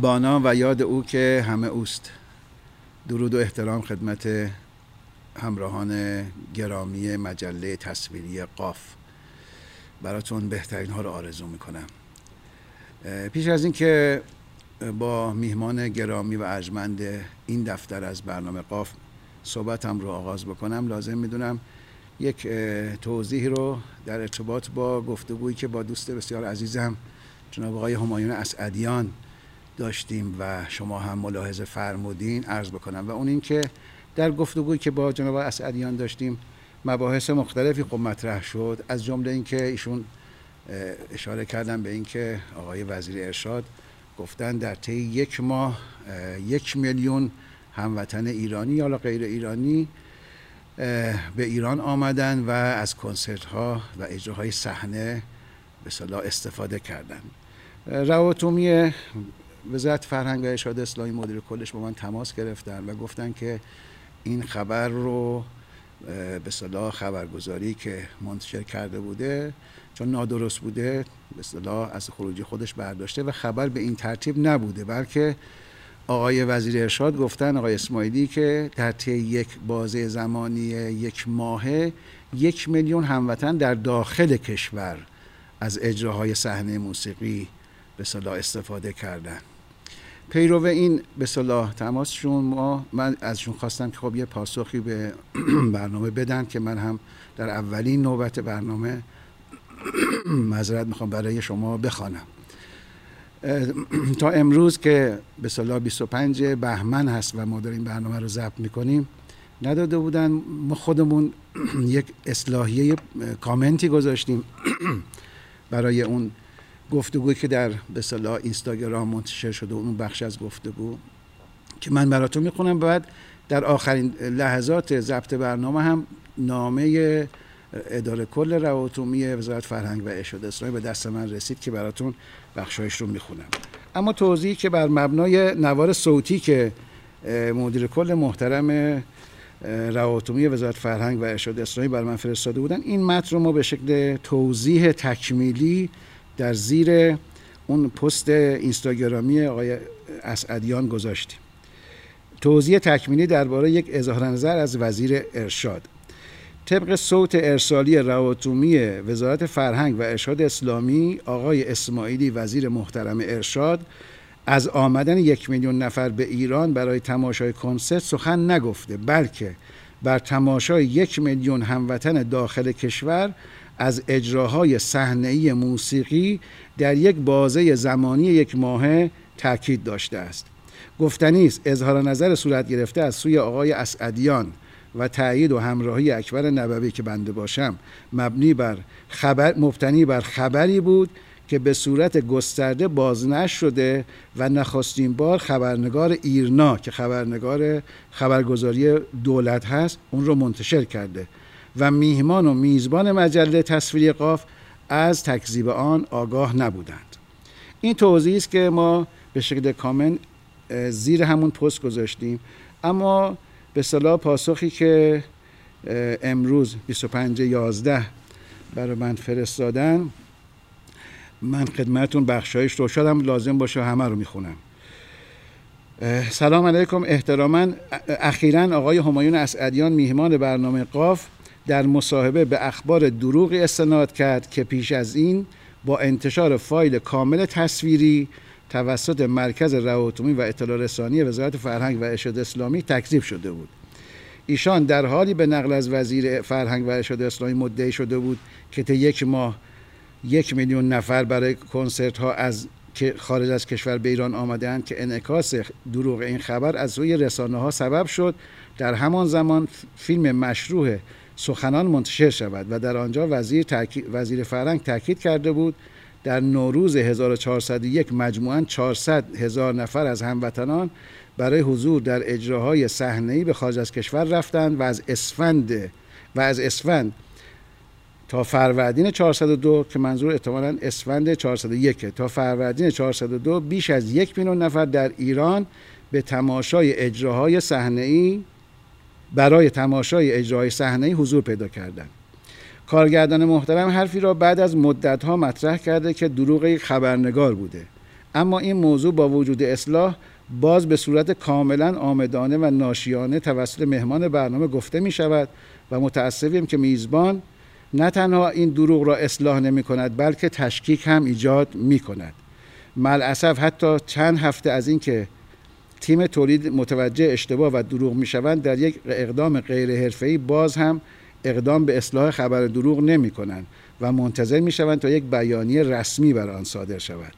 بانا و یاد او که همه اوست. درود و احترام خدمت همراهان گرامی مجله تصویری قاف. براتون بهترین ها رو آرزو می‌کنم. پیش از اینکه با میهمان گرامی و ارجمند این دفتر از برنامه قاف صحبتم رو آغاز بکنم لازم می‌دونم یک توضیح رو در ارتباط با گفتگویی که با دوست بسیار عزیزم جناب آقای همایون اسعدیان داشتیم و شما هم ملاحظه فرمودین عرض بکنم. و اون این که در گفتگویی که با جناب اسعدیان داشتیم مباحث مختلفی خب مطرح شد. از جمله اینکه ایشون اشاره کردن به اینکه آقای وزیر ارشاد گفتن در طی یک ماه یک میلیون هموطن ایرانی یا غیر ایرانی به ایران آمدن و از کنسرت ها و اجراهای صحنه به صلاح استفاده کردن. رواتومی وزارت فرهنگ و ارشاد اسلامی مدیر کلش با من تماس گرفتن و گفتن که این خبر رو به صلاح خبرگزاری که منتشر کرده بوده چون نادرست بوده به صلاح از خروجی خودش برداشته و خبر به این ترتیب نبوده بلکه آقای وزیر ارشاد گفتن آقای اسماعیلی که در طی یک بازه زمانی یک ماهه یک میلیون هموطن در داخل کشور از اجراهای صحنه موسیقی به صلاح استفاده کردن. پیرو این به صلاح تماسشون ما من ازشون خواستم که خب یه پاسخی به برنامه بدن که من هم در اولین نوبت برنامه مذارت می‌خوام برای شما بخوانم. تا امروز که به صلاح 25 بهمن هست و ما داریم برنامه رو ضبط می‌کنیم نداده بودن. ما خودمون یک اصلاحیه کامنتی گذاشتیم برای اون گفتگویی که در به صلاح اینستاگرام منتشر شده اون بخش از گفتگو که من براتون می‌خونم. بعد در آخرین لحظات ضبط برنامه هم نامه اداره کل رواتومی وزارت فرهنگ و ارشاد اسلامی به دست من رسید که براتون بخشایش رو می‌خونم. اما توضیحی که بر مبنای نوار صوتی که مدیر کل محترم رواتومی وزارت فرهنگ و ارشاد اسلامی بر من فرستاده بودن این متن رو ما به شکل توضیح تکمیلی در زیر اون پست اینستاگرامی آقای اسعدیان گذاشتیم. توضیح تکمیلی درباره یک اظهار نظر از وزیر ارشاد. طبق صوت ارسالی رواتومی وزارت فرهنگ و ارشاد اسلامی آقای اسماعیلی وزیر محترم ارشاد از آمدن یک میلیون نفر به ایران برای تماشای کنسرت سخن نگفته بلکه بر تماشای یک میلیون هموطن داخل کشور از اجراهای صحنه‌ای موسیقی در یک بازه زمانی یک ماه تاکید داشته است. گفتنی است اظهار نظر صورت گرفته از سوی آقای اسعدیان و تایید و همراهی اکبر نبوی که بنده باشم مبنی بر خبر مبتنی بر خبری بود که به صورت گسترده بازنش شده و نخستین بار خبرنگار ایرنا که خبرنگار خبرگزاری دولت هست اون رو منتشر کرده. و میهمان و میزبان مجله تصویری قاف از تکذیب آن آگاه نبودند. این توضیحی است که ما به شکل کامل زیر همون پست گذاشتیم. اما به صلاح پاسخی که امروز 25 11 برای من فرستادن من خدمتون بخشایش رو شدم لازم باشه همه رو می‌خونم. سلام علیکم احتراما اخیرا آقای همایون اسعدیان میهمان برنامه قاف. در مصاحبه به اخبار دروغی استناد کرد که پیش از این با انتشار فایل کامل تصویری توسط مرکز رواتومی و اطلاع رسانی وزارت فرهنگ و ارشاد اسلامی تکذیب شده بود. ایشان در حالی به نقل از وزیر فرهنگ و ارشاد اسلامی مدعی شده بود که تا یک ماه یک میلیون نفر برای کنسرت ها از خارج از کشور به ایران آمدند که انعکاس دروغ این خبر از روی رسانه ها سبب شد. در همان زمان فیلم مشروع سخنان منتشر شود و در آنجا وزیر, وزیر فرهنگ تاکید کرده بود در نوروز 1401 مجموعاً 400 هزار نفر از هموطنان برای حضور در اجراهای صحنه‌ای به خارج از کشور رفتند و از اسفند و از اسفند تا فروردین 402 که منظور احتمالاً اسفند 401 تا فروردین 402 بیش از یک میلیون نفر در ایران به تماشای اجراهای صحنه‌ای برای تماشای اجراهای صحنه‌ای حضور پیدا کردند. کارگردان محترم حرفی را بعد از مدتها مطرح کرده که دروغ خبرنگار بوده اما این موضوع با وجود اصلاح باز به صورت کاملا آمدانه و ناشیانه توسط مهمان برنامه گفته می شود و متاسفیم که میزبان نه تنها این دروغ را اصلاح نمی کند بلکه تشکیک هم ایجاد می کند ملعصف حتی چند هفته از اینکه تیم تولید متوجه اشتباه و دروغ می شوند در یک اقدام غیر حرفه‌ای باز هم اقدام به اصلاح خبر دروغ نمی کنند و منتظر می شوند تا یک بیانیه رسمی بر آن صادر شود.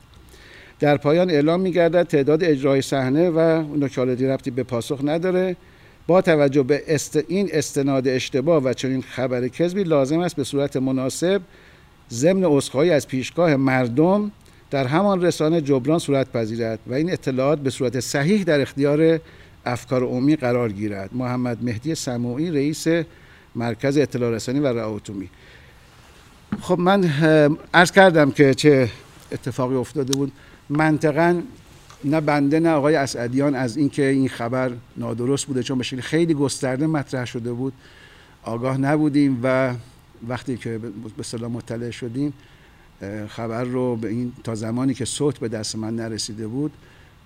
در پایان اعلام می گردد تعداد اجرای صحنه و نکالتی رفتی به پاسخ نداره. با توجه به است این استناد اشتباه و چنین خبر کذبی لازم است به صورت مناسب ضمن عذرخواهی از پیشگاه مردم در همان رسانه جبران صورت پذیرد و این اطلاعات به صورت صحیح در اختیار افکار عمومی قرار گیرد. محمد مهدی سموعی رئیس مرکز اطلاع رسانی و رعاتومی خب من عرض کردم که چه اتفاقی افتاده بود. منطقا نه بنده نه آقای اسعدیان از اینکه این خبر نادرست بوده چون به خیلی گسترده مطرح شده بود. آگاه نبودیم و وقتی که به سلام مطلع شدیم خبر رو به این تا زمانی که صوت به دست من نرسیده بود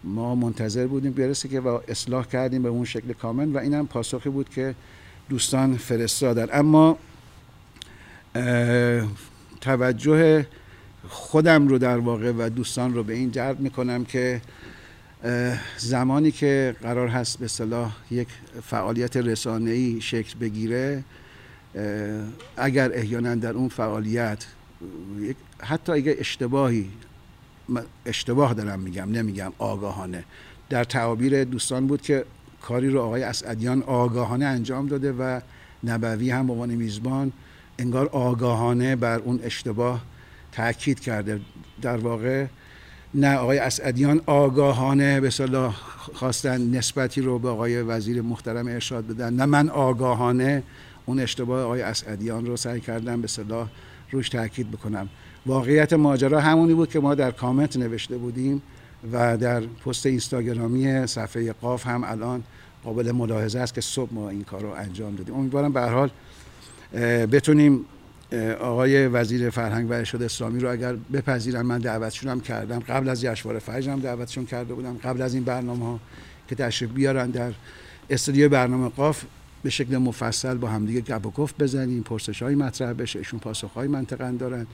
ما منتظر بودیم برسه که و اصلاح کردیم به اون شکل کامل و اینم پاسخی بود که دوستان فرستادن. اما توجه خودم رو در واقع و دوستان رو به این جلب می‌کنم که زمانی که قرار هست به صلاح یک فعالیت رسانه‌ای شکل بگیره اگر احیانا در اون فعالیت حتی اگر اشتباهی اشتباه دارم میگم نمیگم آگاهانه. در تعابیر دوستان بود که کاری رو آقای اسعدیان آگاهانه انجام داده و نبوی هم عنوان میزبان انگار آگاهانه بر اون اشتباه تاکید کرده. در واقع نه آقای اسعدیان آگاهانه به صلاح خواستن نسبتی رو به آقای وزیر محترم ارشاد بدن نه من آگاهانه اون اشتباه آقای اسعدیان رو سعی کردم به صلاح روش تاکید بکنم. واقعیت ماجرا همونی بود که ما در کامنت نوشته بودیم و در پست اینستاگرامی صفحه قاف هم الان قابل ملاحظه است که صبح ما این کار رو انجام دادیم. امیدوارم به هر حال بتونیم آقای وزیر فرهنگ و ارشاد اسلامی رو اگر بپذیرن من دعوتشون هم کردم. قبل از جشنواره فجر هم دعوتشون کرده بودم. قبل از این برنامه ها که تشریف بیارن در استودیو برنامه قاف به شکل مفصل با همدیگه گپ و گفت بزنیم پرسش های مطرح بشه ایشون پاسخ های منطقا دارن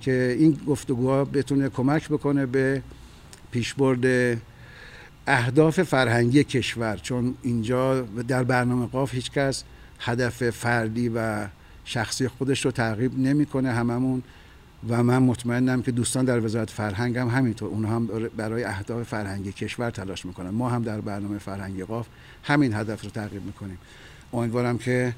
که این گفتگوها بتونه کمک بکنه به پیشبرد اهداف فرهنگی کشور. چون اینجا در برنامه قاف هیچکس هدف فردی و شخصی خودش رو تعقیب نمی‌کنه هممون و من مطمئنم که دوستان در وزارت فرهنگ هم همینطور اونها هم برای اهداف فرهنگی کشور تلاش می‌کنن. ما هم در برنامه فرهنگی قاف همین هدف رو تعقیب می‌کنیم. امیدوارم که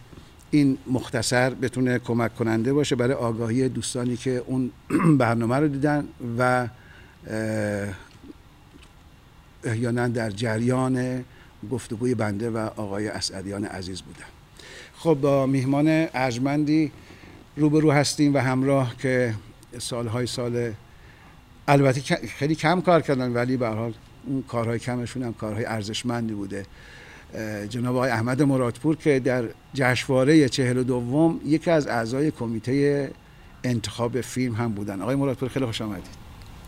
این مختصر بتونه کمک کننده باشه برای آگاهی دوستانی که اون برنامه رو دیدن و احیانا در جریان گفتگوی بنده و آقای اسعدیان عزیز بودن. خب با میهمان ارجمندی روبرو هستیم و همراه که سالهای سال البته خیلی کم کار کردن ولی به حال اون کارهای کمشون هم کارهای ارزشمندی بوده. جناب آقای احمد مرادپور که در جشنواره چهل و دوم یکی از اعضای کمیته انتخاب فیلم هم بودن. آقای مرادپور خیلی خوش آمدید.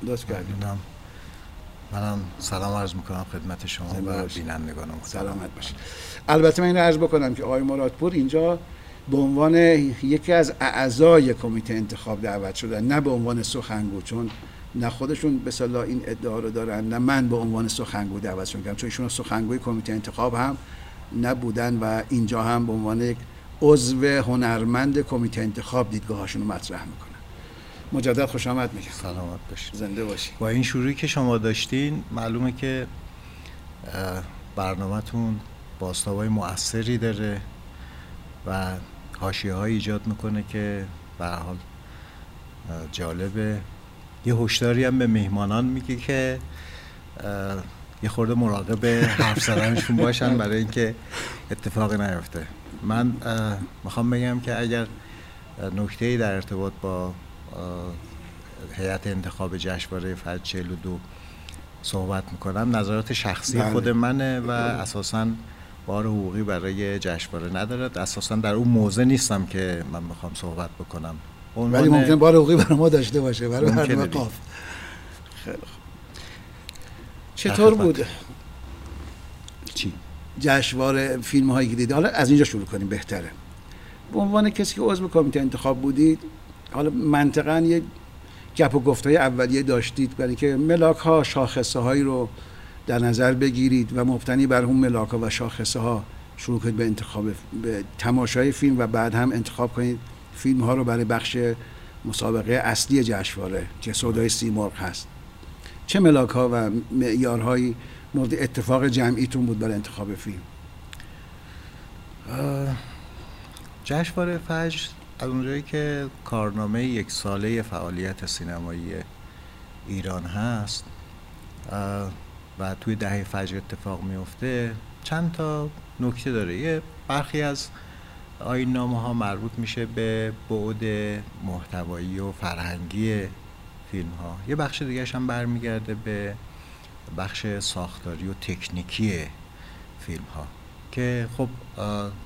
لطف کردید. منم سلام عرض می‌کنم خدمت شما و بینندگانم سلامت باشید. البته من این عرض بکنم که آقای مرادپور اینجا به عنوان یکی از اعضای کمیته انتخاب دعوت شدن نه به عنوان سخنگو چون نه خودشون به صلاح این ادعا رو دارن نه من به عنوان سخنگو دعوتشون کردم چون ایشون سخنگوی کمیته انتخاب هم نبودن و اینجا هم به عنوان یک عضو هنرمند کمیته انتخاب دیدگاهاشون رو مطرح می‌کنن. مجدد خوش آمد میگم. سلامت باشید. زنده باشید. با این شروعی که شما داشتین معلومه که برنامهتون باستابای مؤثری داره و حاشیه های ایجاد می‌کنه که به حال جالبه. یه هشداری هم به مهمانان میگه که یه خورده مراقب حرف زدنشون باشن برای اینکه اتفاقی نیفته. من می‌خوام بگم که اگر نکته ای در ارتباط با هیئت انتخاب جشنواره فجر 42 صحبت می‌کنم نظرات شخصی بله. خود منه و اساسا بار حقوقی برای جشنواره ندارد. اساسا در اون موضع نیستم که من می‌خوام صحبت بکنم. ولی ممکن بار حقوقی برای ما داشته باشه برای برنامه قاف خیلی چطور بود؟ چی؟ جشنواره فیلم هایی که دیدی. حالا از اینجا شروع کنیم بهتره. به عنوان کسی که عضو کمیته انتخاب بودید حالا منطقا یه گپ و گفت های اولیه داشتید برای که ملاک ها شاخصه هایی رو در نظر بگیرید و مبتنی بر اون ملاک ها و شاخصه ها شروع کنید به انتخاب به تماشای فیلم و بعد هم انتخاب کنید. فیلم ها رو برای بخش مسابقه اصلی جشنواره که سودای سیمرغ هست. چه ملاک ها و معیارهایی مورد اتفاق جمعیتون بود برای انتخاب فیلم؟ جشنواره فجر از اونجایی که کارنامه یک ساله فعالیت سینمایی ایران هست و توی دهه فجر اتفاق میفته چند تا نکته داره. یه برخی از آین نامه ها مربوط میشه به بعد محتوایی و فرهنگی فیلم ها. یه بخش دیگه هم برمیگرده به بخش ساختاری و تکنیکی فیلم ها. که خب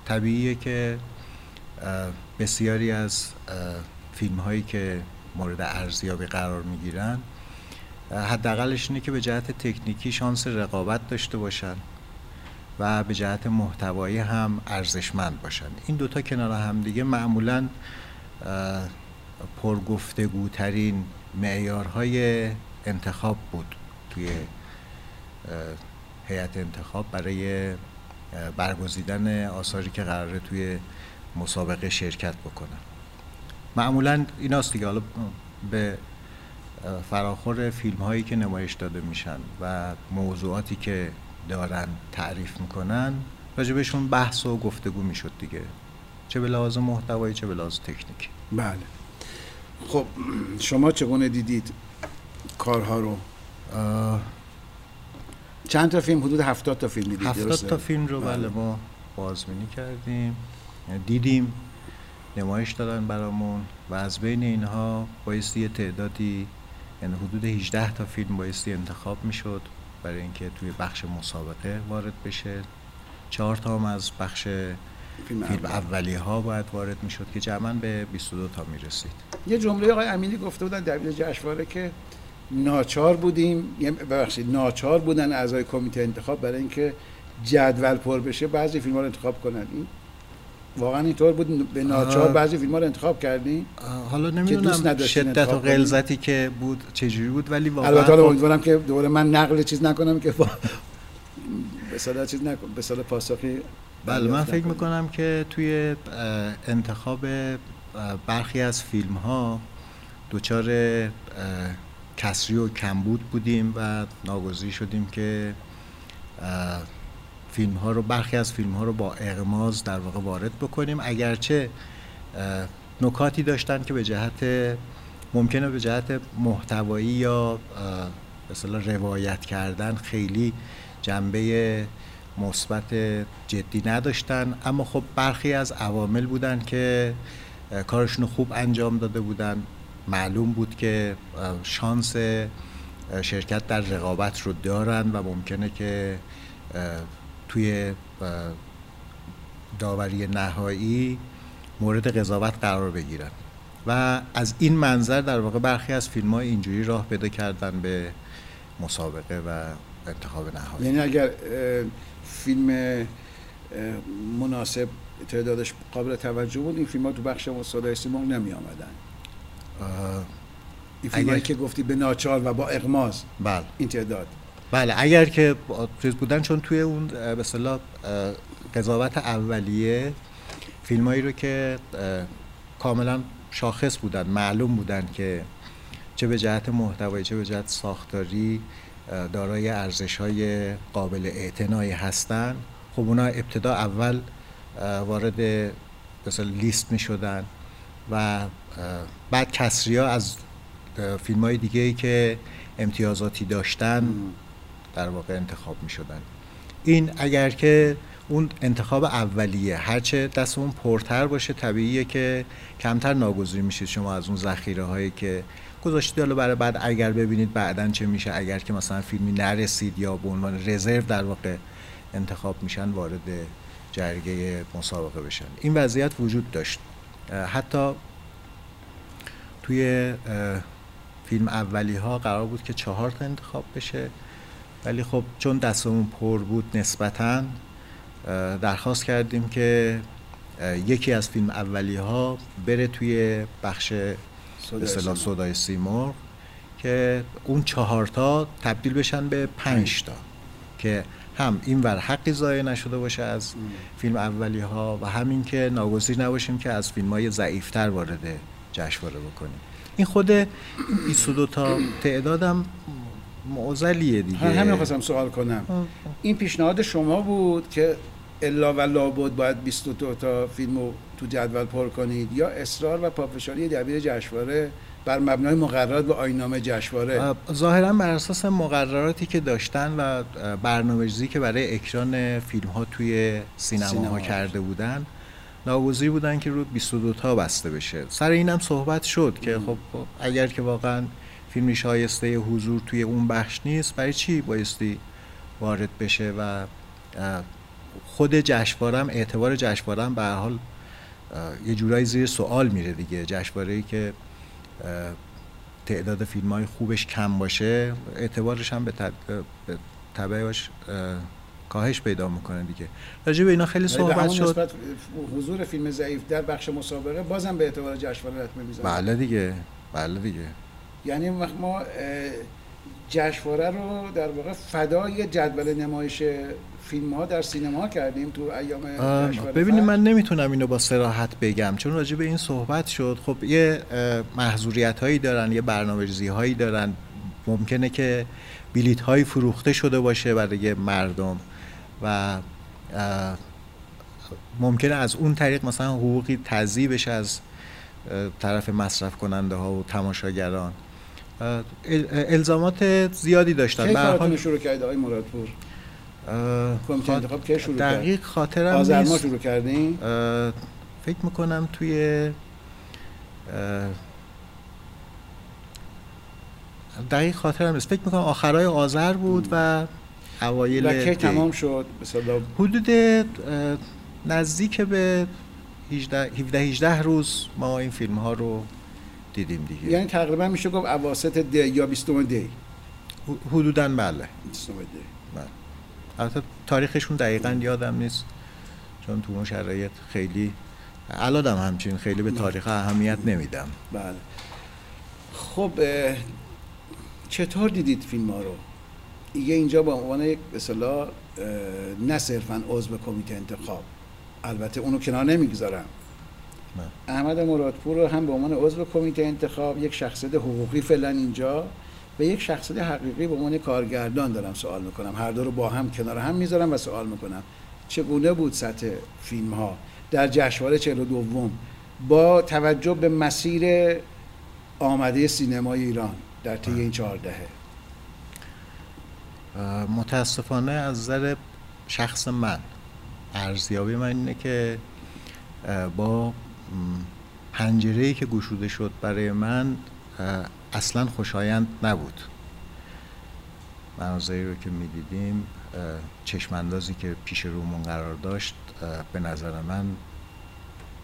طبیعیه که بسیاری از فیلم هایی که مورد ارزیابی قرار می‌گیرن حداقلش اینه که به جهت تکنیکی شانس رقابت داشته باشن. و به جهت محتوایی هم ارزشمند باشن این دوتا کنار هم دیگه معمولا پرگفتگوترین معیارهای انتخاب بود توی هیئت انتخاب برای برگزیدن آثاری که قراره توی مسابقه شرکت بکنن معمولا ایناست دیگه. حالا به فراخور فیلم هایی که نمایش داده میشن و موضوعاتی که دارن تعریف می‌کنن راجبشون بحث و گفتگو می‌شد دیگه. چه به لحاظ محتوایی چه به لحاظ تکنیکی. بله. خب شما چگونه دیدید کارها رو؟ چند تا فیلم؟ حدود هفتاد تا فیلم دیدید هفتاد تا فیلم رو بله. ما بازبینی کردیم. دیدیم نمایش دادن برامون و از بین اینها بایستی تعدادی یعنی حدود 18 تا فیلم بایستی انتخاب می‌شد. برای اینکه توی بخش مسابقه وارد بشه. چهار تا هم از بخش فیلم, فیلم اولی ها باید وارد می‌شد که جمعا به 22 تا می‌رسید. یه جمله آقای امینی گفته بودن در جشنواره که ناچار بودیم یعنی ببخشید ناچار بودن اعضای کمیته انتخاب برای اینکه جدول پر بشه بعضی فیلم ها رو انتخاب کنن. این واقعا اینطور بود. به ناچار بعضی فیلم ها رو انتخاب کردین حالا نمی‌دونم شدت و غلظتی که بود چجوری بود ولی واقعا البته حالا خب. امیدوارم که دوباره من نقل چیز نکنم که با به صدا چیز نکنم به صدا پاسخی بله من فکر می‌کنم که توی انتخاب برخی از فیلم ها دوچار کسری و کمبود بودیم و ناگزیر شدیم که فیلم ها رو برخی از فیلم ها رو با اغماز در واقع وارد بکنیم. اگرچه نکاتی داشتن که به جهت ممکنه به جهت محتوایی یا مثلا روایت کردن خیلی جنبه مثبت جدی نداشتن. اما خب برخی از عوامل بودن که کارشون خوب انجام داده بودن. معلوم بود که شانس شرکت در رقابت رو دارن و ممکنه که توی داوری نهایی مورد قضاوت قرار بگیرن. و از این منظر در واقع برخی از فیلم های اینجوری راه پیدا کردن به مسابقه و انتخاب نهایی. یعنی اگر فیلم مناسب تعدادش قابل توجه بود این فیلم ها تو بخش مسابقه سیمون نمی آمدن. این فیلم که گفتی به ناچار و با اغماز بله. این تعداد. بله اگر که چیز بودن چون توی اون به اصطلاح قضاوت اولیه فیلمایی رو که کاملا شاخص بودن معلوم بودن که چه به جهت محتوایی چه به جهت ساختاری دارای ارزش های قابل اعتنایی هستن خب اونا ابتدا اول وارد مثلا لیست می شدن و بعد کسری ها از فیلم های که امتیازاتی داشتن در واقع انتخاب می شدن این اگر که اون انتخاب اولیه هرچه دستمون پرتر باشه طبیعیه که کمتر ناگزیر میشید شما از اون ذخیره هایی که گذاشتید. حالا برای بعد اگر ببینید بعدا چه میشه اگر که مثلا فیلمی نرسید یا به عنوان رزرو در واقع انتخاب میشن وارد جرگه مسابقه بشن. این وضعیت وجود داشت. حتی توی فیلم اولی ها قرار بود که چهار تا انتخاب بشه. ولی خب چون دستمون پر بود نسبتا درخواست کردیم که یکی از فیلم اولی ها بره توی بخش اصطلاح صدای سیمرغ که اون چهارتا تبدیل بشن به پنج تا که هم این ور حقی ضایع نشده باشه از فیلم اولی ها و همین که ناگزیر نباشیم که از فیلم های ضعیفتر وارد جشنواره بکنیم. این خود 22 تا تعدادم معضلیه دیگه. همین خواستم سوال کنم. این پیشنهاد شما بود که الا و لابد باید 22 تا فیلم رو تو جدول پر کنید یا اصرار و پافشاری دبیر جشنواره بر مبنای مقررات و آینامه جشنواره؟ ظاهرا بر اساس مقرراتی که داشتن و برنامه‌ریزی که برای اکران فیلم ها توی سینما, سینما. کرده بودن ناگزیر بودن که رو 22 تا بسته بشه. سر اینم صحبت شد که خب اگر که واقعا فیلمی شایسته حضور توی اون بخش نیست. برای چی بایستی وارد بشه و خود جشنوارم اعتبار جشنوارم به حال یه جورایی زیر سوال میره دیگه. جشنواره‌ای که تعداد فیلم های خوبش کم باشه اعتبارش هم به طبعش کاهش پیدا می‌کنه دیگه. راجع به اینا خیلی صحبت شد. حضور فیلم ضعیف در بخش مسابقه بازم به اعتبار جشنواره رتمه می‌زنه بله دیگه. بله دیگه. یعنی ما جشنواره رو در واقع فدای جدول نمایش فیلم ها در سینما کردیم تو ایام ببینید من نمی‌تونم اینو با سراحت بگم. چون راجع به این صحبت شد خب یه محضوریت هایی دارن یه برنامه‌ریزی هایی دارن. ممکنه که بلیت هایی فروخته شده باشه برای مردم و ممکنه از اون طریق مثلا حقوقی تضییع بشه از طرف مصرف کننده ها و تماشاگران. الزامات زیادی داشتن. کی کارتون شروع کرده آقای مرادپور؟ کمیته انتخاب کی شروع دقیق خاطرم آذر ما شروع کردیم فکر می‌کنم توی دقیق خاطرم نیست. فکر می‌کنم آخرای آذر بود و اوایل و کی تمام شد؟ مثلا حدود نزدیک به 18 17 18 روز ما این فیلم ها رو دیدیم دیگه. یعنی تقریبا میشه گفت اواسط دی یا 20 دی. حدودا بله. 20 دی. بله. البته تاریخشون دقیقا یادم نیست چون تو اون شرایط خیلی الانم همچین خیلی به تاریخ اهمیت نمیدم. بله. خب چطور دیدید فیلم ها رو؟ یه اینجا با عنوان یک اصطلاح نه صرفا عضو کمیته انتخاب. البته اونو کنار نمی‌گذارم. احمد مرادپور رو هم به عنوان عضو کمیته انتخاب یک شخصیت حقوقی فعلا اینجا و یک شخصیت حقیقی به عنوان کارگردان دارم سوال می‌کنم. هر دو رو با هم کنار هم می‌ذارم و سوال می‌کنم. چگونه بود سطح فیلم ها در جشنواره 42 با توجه به مسیر آمده سینمای ایران در طی این چهار دهه متاسفانه از نظر شخص من ارزیابی من اینه که با پنجره که گشوده شد برای من اصلا خوشایند نبود. مناظری رو که می‌دیدیم چشماندازی که پیش رومون قرار داشت به نظر من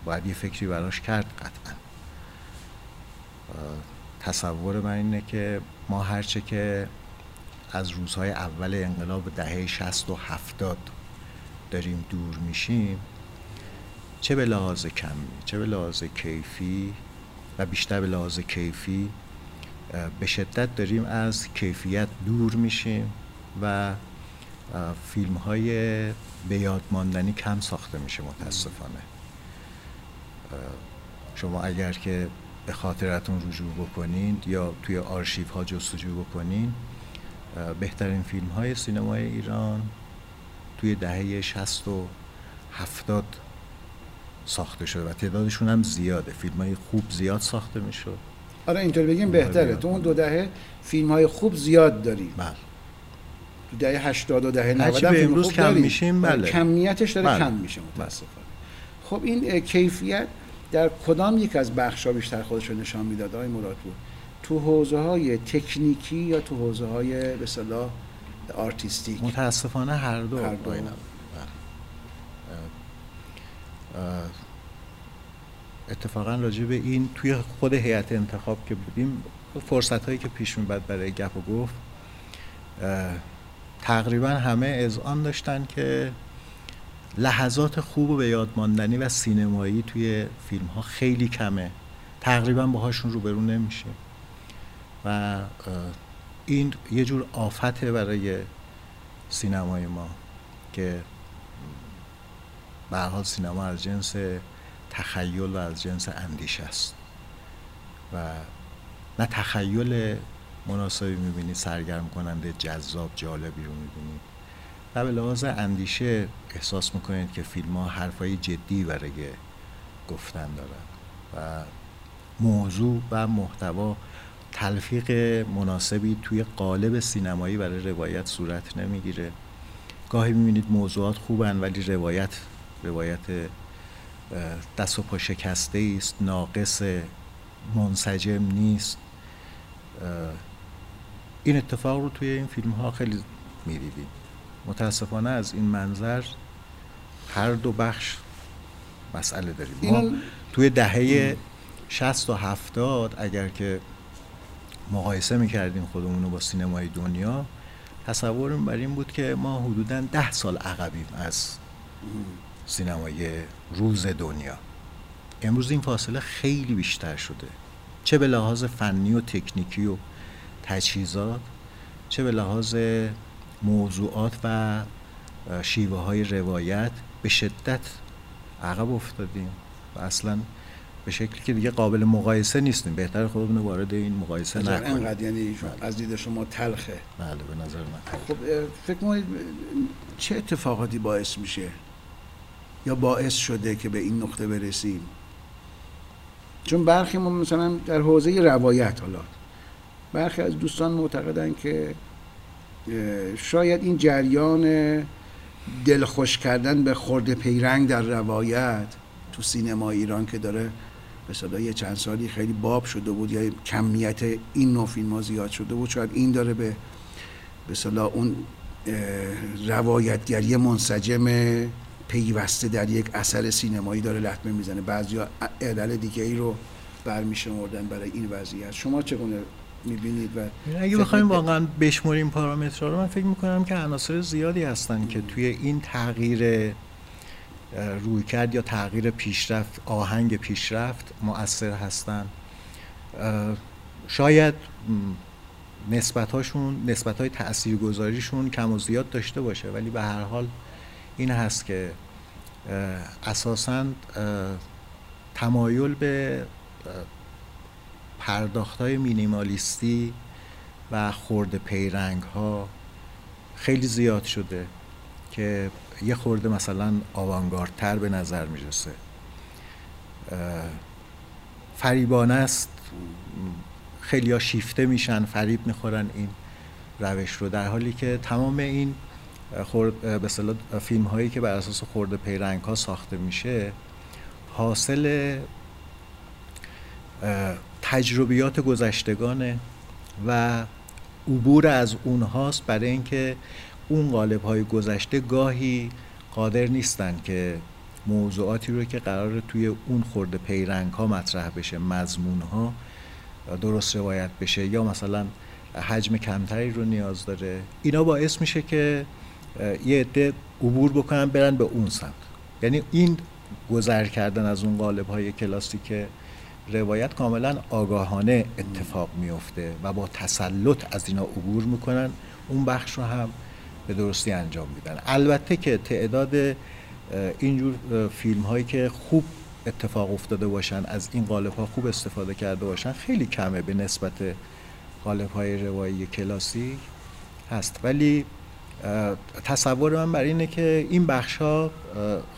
باید یه فکری براش کرد قطعا. تصور من اینه که ما هرچه که از روزهای اول انقلاب دهه 60 و 70 داریم دور میشیم چه به لحاظ کمی چه به لحاظ کیفی و بیشتر به لحاظ کیفی به شدت داریم از کیفیت دور میشیم و فیلم های به یاد ماندنی کم ساخته میشه متاسفانه. شما اگر که به خاطرتون رجوع بکنین یا توی آرشیف ها جستجو بکنین بهترین فیلم های سینمای ایران توی دهه 60 و 70 ساخته شده و تعدادشون هم زیاده. فیلم های خوب زیاد ساخته می‌شد. آره اینطور بگیم بهتره. تو اون دو دهه فیلم های خوب زیاد داریم. بله. تو دهه 80 و دهه 90 به امروز کم میشیم بله کمیتش داره بله. کم میشه متاسفانه. خب این کیفیت در کدام یک از بخش ها بیشتر خودش رو نشان می‌داد آقای مرادپور؟ تو حوزه های تکنیکی یا تو حوزه های به اصطلاح artistic؟ متاسفانه هر دو, هر دو. اتفاقا راجع به این توی خود هیئت انتخاب که بودیم فرصت هایی که پیش میومد برای گپ و گفت تقریبا همه اذعان داشتن که لحظات خوب و به یاد ماندنی و سینمایی توی فیلم ها خیلی کمه. تقریبا باهاشون روبرو نمیشه و این یه جور آفته برای سینمای ما که به حال سینما از جنس تخیل و از جنس اندیشه است. و نه تخیل مناسبی می‌بینی سرگرم کننده جذاب جالبی رو می‌بینید و به لحاظ اندیشه احساس می‌کنید که فیلم ها حرفای جدی برای گفتن دارن. و موضوع و محتوا تلفیق مناسبی توی قالب سینمایی برای روایت صورت نمی‌گیره. گاهی می‌بینید موضوعات خوبن ولی روایت روایت دست و پا شکسته است ناقص منسجم نیست. این اتفاق رو توی این فیلم ها خیلی می‌دیدیم. متاسفانه از این منظر هر دو بخش مسئله داریم. ما توی دهه 60 و 70 اگر که مقایسه می‌کردیم خودمون رو با سینمای دنیا تصورم بر این بود که ما حدودا ده سال عقبیم از سینمای روز دنیا. امروز این فاصله خیلی بیشتر شده. چه به لحاظ فنی و تکنیکی و تجهیزات چه به لحاظ موضوعات و شیوه های روایت به شدت عقب افتادیم و اصلا به شکلی که دیگه قابل مقایسه نیستیم. بهتر خودمون وارد این مقایسه نکنیم. انقدر یعنی بله. از دید شما تلخه. بله به نظر من خب فکر کنید چه اتفاقاتی باعث میشه یا باعث شده که به این نقطه برسیم. چون برخی ما مثلا در حوزه روایت حالا برخی از دوستان معتقدن که شاید این جریان دلخوش کردن به خورده پیرنگ در روایت تو سینما ایران که داره به صدا یه چند سالی خیلی باب شده بود یا کمیت این نوع فیلم زیاد شده بود شاید این داره به به اون روایتگری منسجم پیوسته در یک اثر سینمایی داره لطمه می‌زنه. بعضیا علل دیگه ای رو برمیشمردن برای این وضعیت. شما چگونه می‌بینید و اگه بخوایم واقعا بشمریم پارامترها رو من فکر می‌کنم که عناصر زیادی هستن که توی این تغییر روی کرد یا تغییر پیشرفت آهنگ پیشرفت مؤثر هستن. شاید نسبت هاشون نسبت های تأثیر گذاریشون کم و زیاد داشته باشه ولی به هر حال این هست که اساسا تمایل به پرداخت های مینیمالیستی و خورده پیرنگ ها خیلی زیاد شده که یه خورده مثلا آوانگاردتر به نظر می‌رسه. فریبانه است. خیلی ها شیفته میشن فریب می‌خورن این روش رو در حالی که تمام این خورد به فیلم هایی که بر اساس خورده پیرنگ ها ساخته میشه حاصل تجربیات گذشتگانه و عبور از اونهاست برای اینکه اون قالب های گذشته گاهی قادر نیستن که موضوعاتی رو که قرار توی اون خورده پیرنگ ها مطرح بشه مضمون ها درست روایت بشه یا مثلا حجم کمتری رو نیاز داره. اینا باعث میشه که یه عده عبور بکنن برن به اون سمت. یعنی این گذر کردن از اون قالب های کلاسیک روایت کاملا آگاهانه اتفاق میفته و با تسلط از اینا عبور می‌کنن. اون بخش رو هم به درستی انجام میدن. البته که تعداد اینجور فیلم هایی که خوب اتفاق افتاده باشن از این قالب ها خوب استفاده کرده باشن خیلی کمه به نسبت قالب های روایی کلاسیک هست. ولی تصور من بر اینه که این بخش ها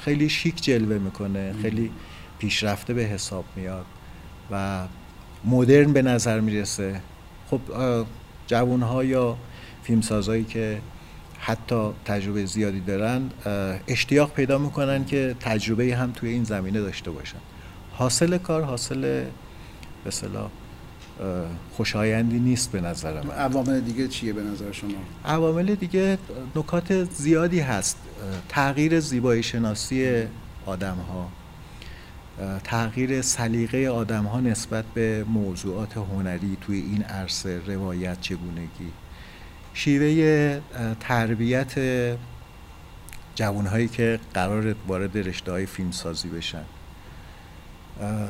خیلی شیک جلوه می‌کنه خیلی پیشرفته به حساب میاد و مدرن به نظر می‌رسه. خب جوان ها یا فیلمسازایی که حتی تجربه زیادی دارن اشتیاق پیدا می‌کنن که تجربه هم توی این زمینه داشته باشن. حاصل کار حاصل به خوشایندی نیست به نظر من. عوامل دیگه چیه به نظر شما؟ عوامل دیگه نکات زیادی هست. تغییر زیبایی شناسی آدم ها تغییر سلیقه آدم ها نسبت به موضوعات هنری توی این عرصه روایت چگونگی. شیوه تربیت جوانهایی که قرار وارد رشته های فیلم سازی بشن.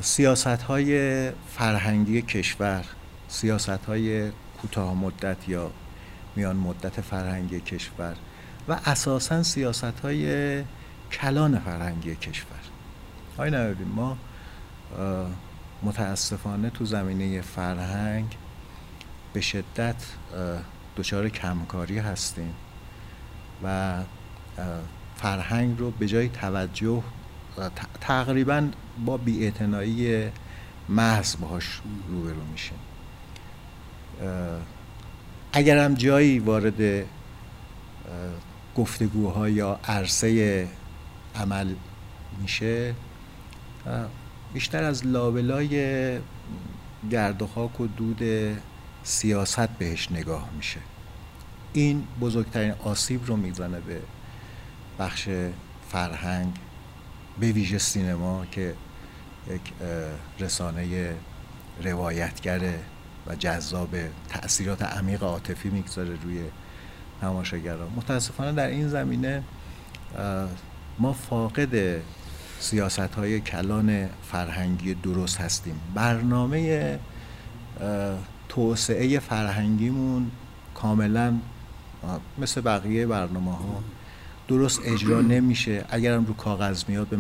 سیاست های فرهنگی کشور سیاست های کوتاه مدت یا میان مدت فرهنگی کشور و اساسا سیاست های کلان فرهنگی کشور. های نبودیم ما متاسفانه تو زمینه فرهنگ به شدت دچار کمکاری هستیم و فرهنگ رو به جای توجه تقریبا با بیاعتنایی محض باهاش روبرو میشیم. اگر هم جایی وارد گفتگوها یا عرصه عمل میشه بیشتر از لابلای گرد و خاک و دود سیاست بهش نگاه میشه. این بزرگترین آسیب رو می‌زنه به بخش فرهنگ به ویژه سینما که یک رسانه روایتگره و جذاب تاثیرات عمیق عاطفی می‌گذاره روی تماشاگران. متاسفانه در این زمینه ما فاقد سیاست های کلان فرهنگی درست هستیم. برنامه توسعه فرهنگیمون کاملا مثل بقیه برنامه ها درست اجرا نمیشه. اگرم رو کاغذ میاد به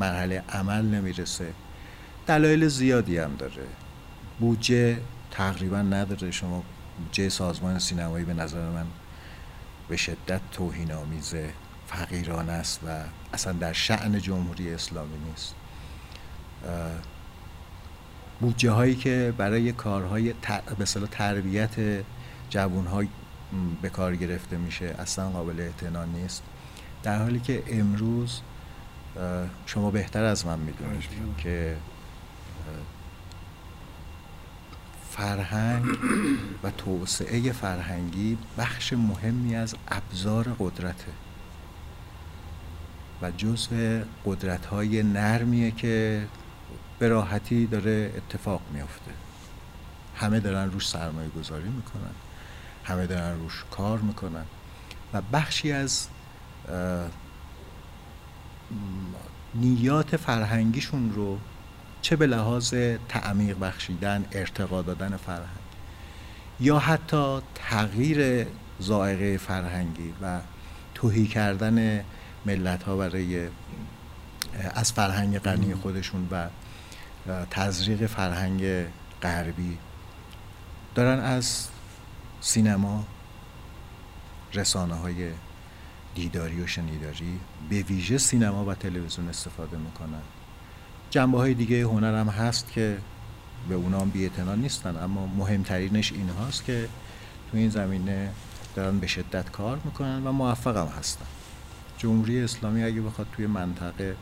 مرحله عمل نمی‌رسه. دلایل زیادی هم داره. بودجه تقریبا نداره. شما بودجه سازمان سینمایی به نظر من به شدت توهین آمیزه فقیران است و اصلا در شعن جمهوری اسلامی نیست. بودجه هایی که برای کارهای به تربیت جوون های به کار گرفته میشه اصلا قابل اعتنا نیست. در حالی که امروز شما بهتر از من می‌دونید که فرهنگ و توسعه فرهنگی بخش مهمی از ابزار قدرته. و جزء قدرت های نرمیه که به راحتی داره اتفاق میافته. همه دارن روش سرمایه گذاری می‌کنن. همه دارن روش کار می‌کنن. و بخشی از نیات فرهنگیشون رو چه به لحاظ تعمیق بخشیدن ارتقا دادن فرهنگ یا حتی تغییر زائقه فرهنگی و توهی کردن ملت ها برای از فرهنگ غنی خودشون و تزریق فرهنگ غربی دارن از سینما رسانه های دیداری و شنیداری به ویژه سینما و تلویزیون استفاده می‌کنن. جنبه های دیگه هنر هم هست که به اونا هم نیستن اما مهمترینش این هاست که تو این زمینه دارن به شدت کار می‌کنن و موفق هم هستن. جمهوری اسلامی اگه بخواد توی منطقه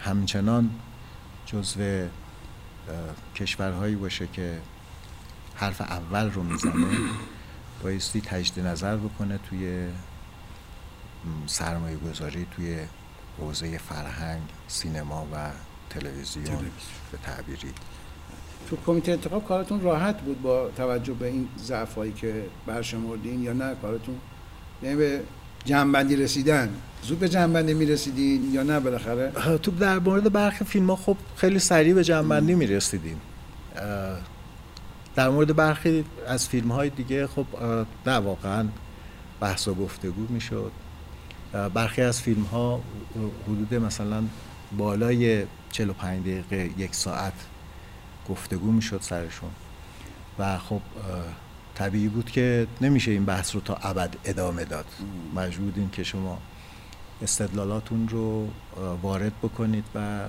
همچنان جزو کشورهایی باشه که حرف اول رو می‌زنه بایستی تجدید نظر بکنه توی سرمایه گذاری توی حوزه فرهنگ سینما و تلویزیون به تعبیری. تو کمیته انتخاب کارتون راحت بود با توجه به این ضعفایی که برشمردین یا نه؟ کارتون یعنی به جنبندی رسیدن. زود به جنبندی می‌رسیدین یا نه بالاخره؟ تو در مورد برخی فیلم ها خب خیلی سریع به جنبندی می‌رسیدیم. در مورد برخی از فیلم های دیگه خب نه واقعا بحث و گفتگو می‌شد. برخی از فیلم ها حدود مثلا بالای 45 دقیقه یک ساعت گفتگو می‌شد سرشون. و خب طبیعی بود که نمیشه این بحث رو تا ابد ادامه داد. مجبورین که شما استدلالاتون رو وارد بکنید و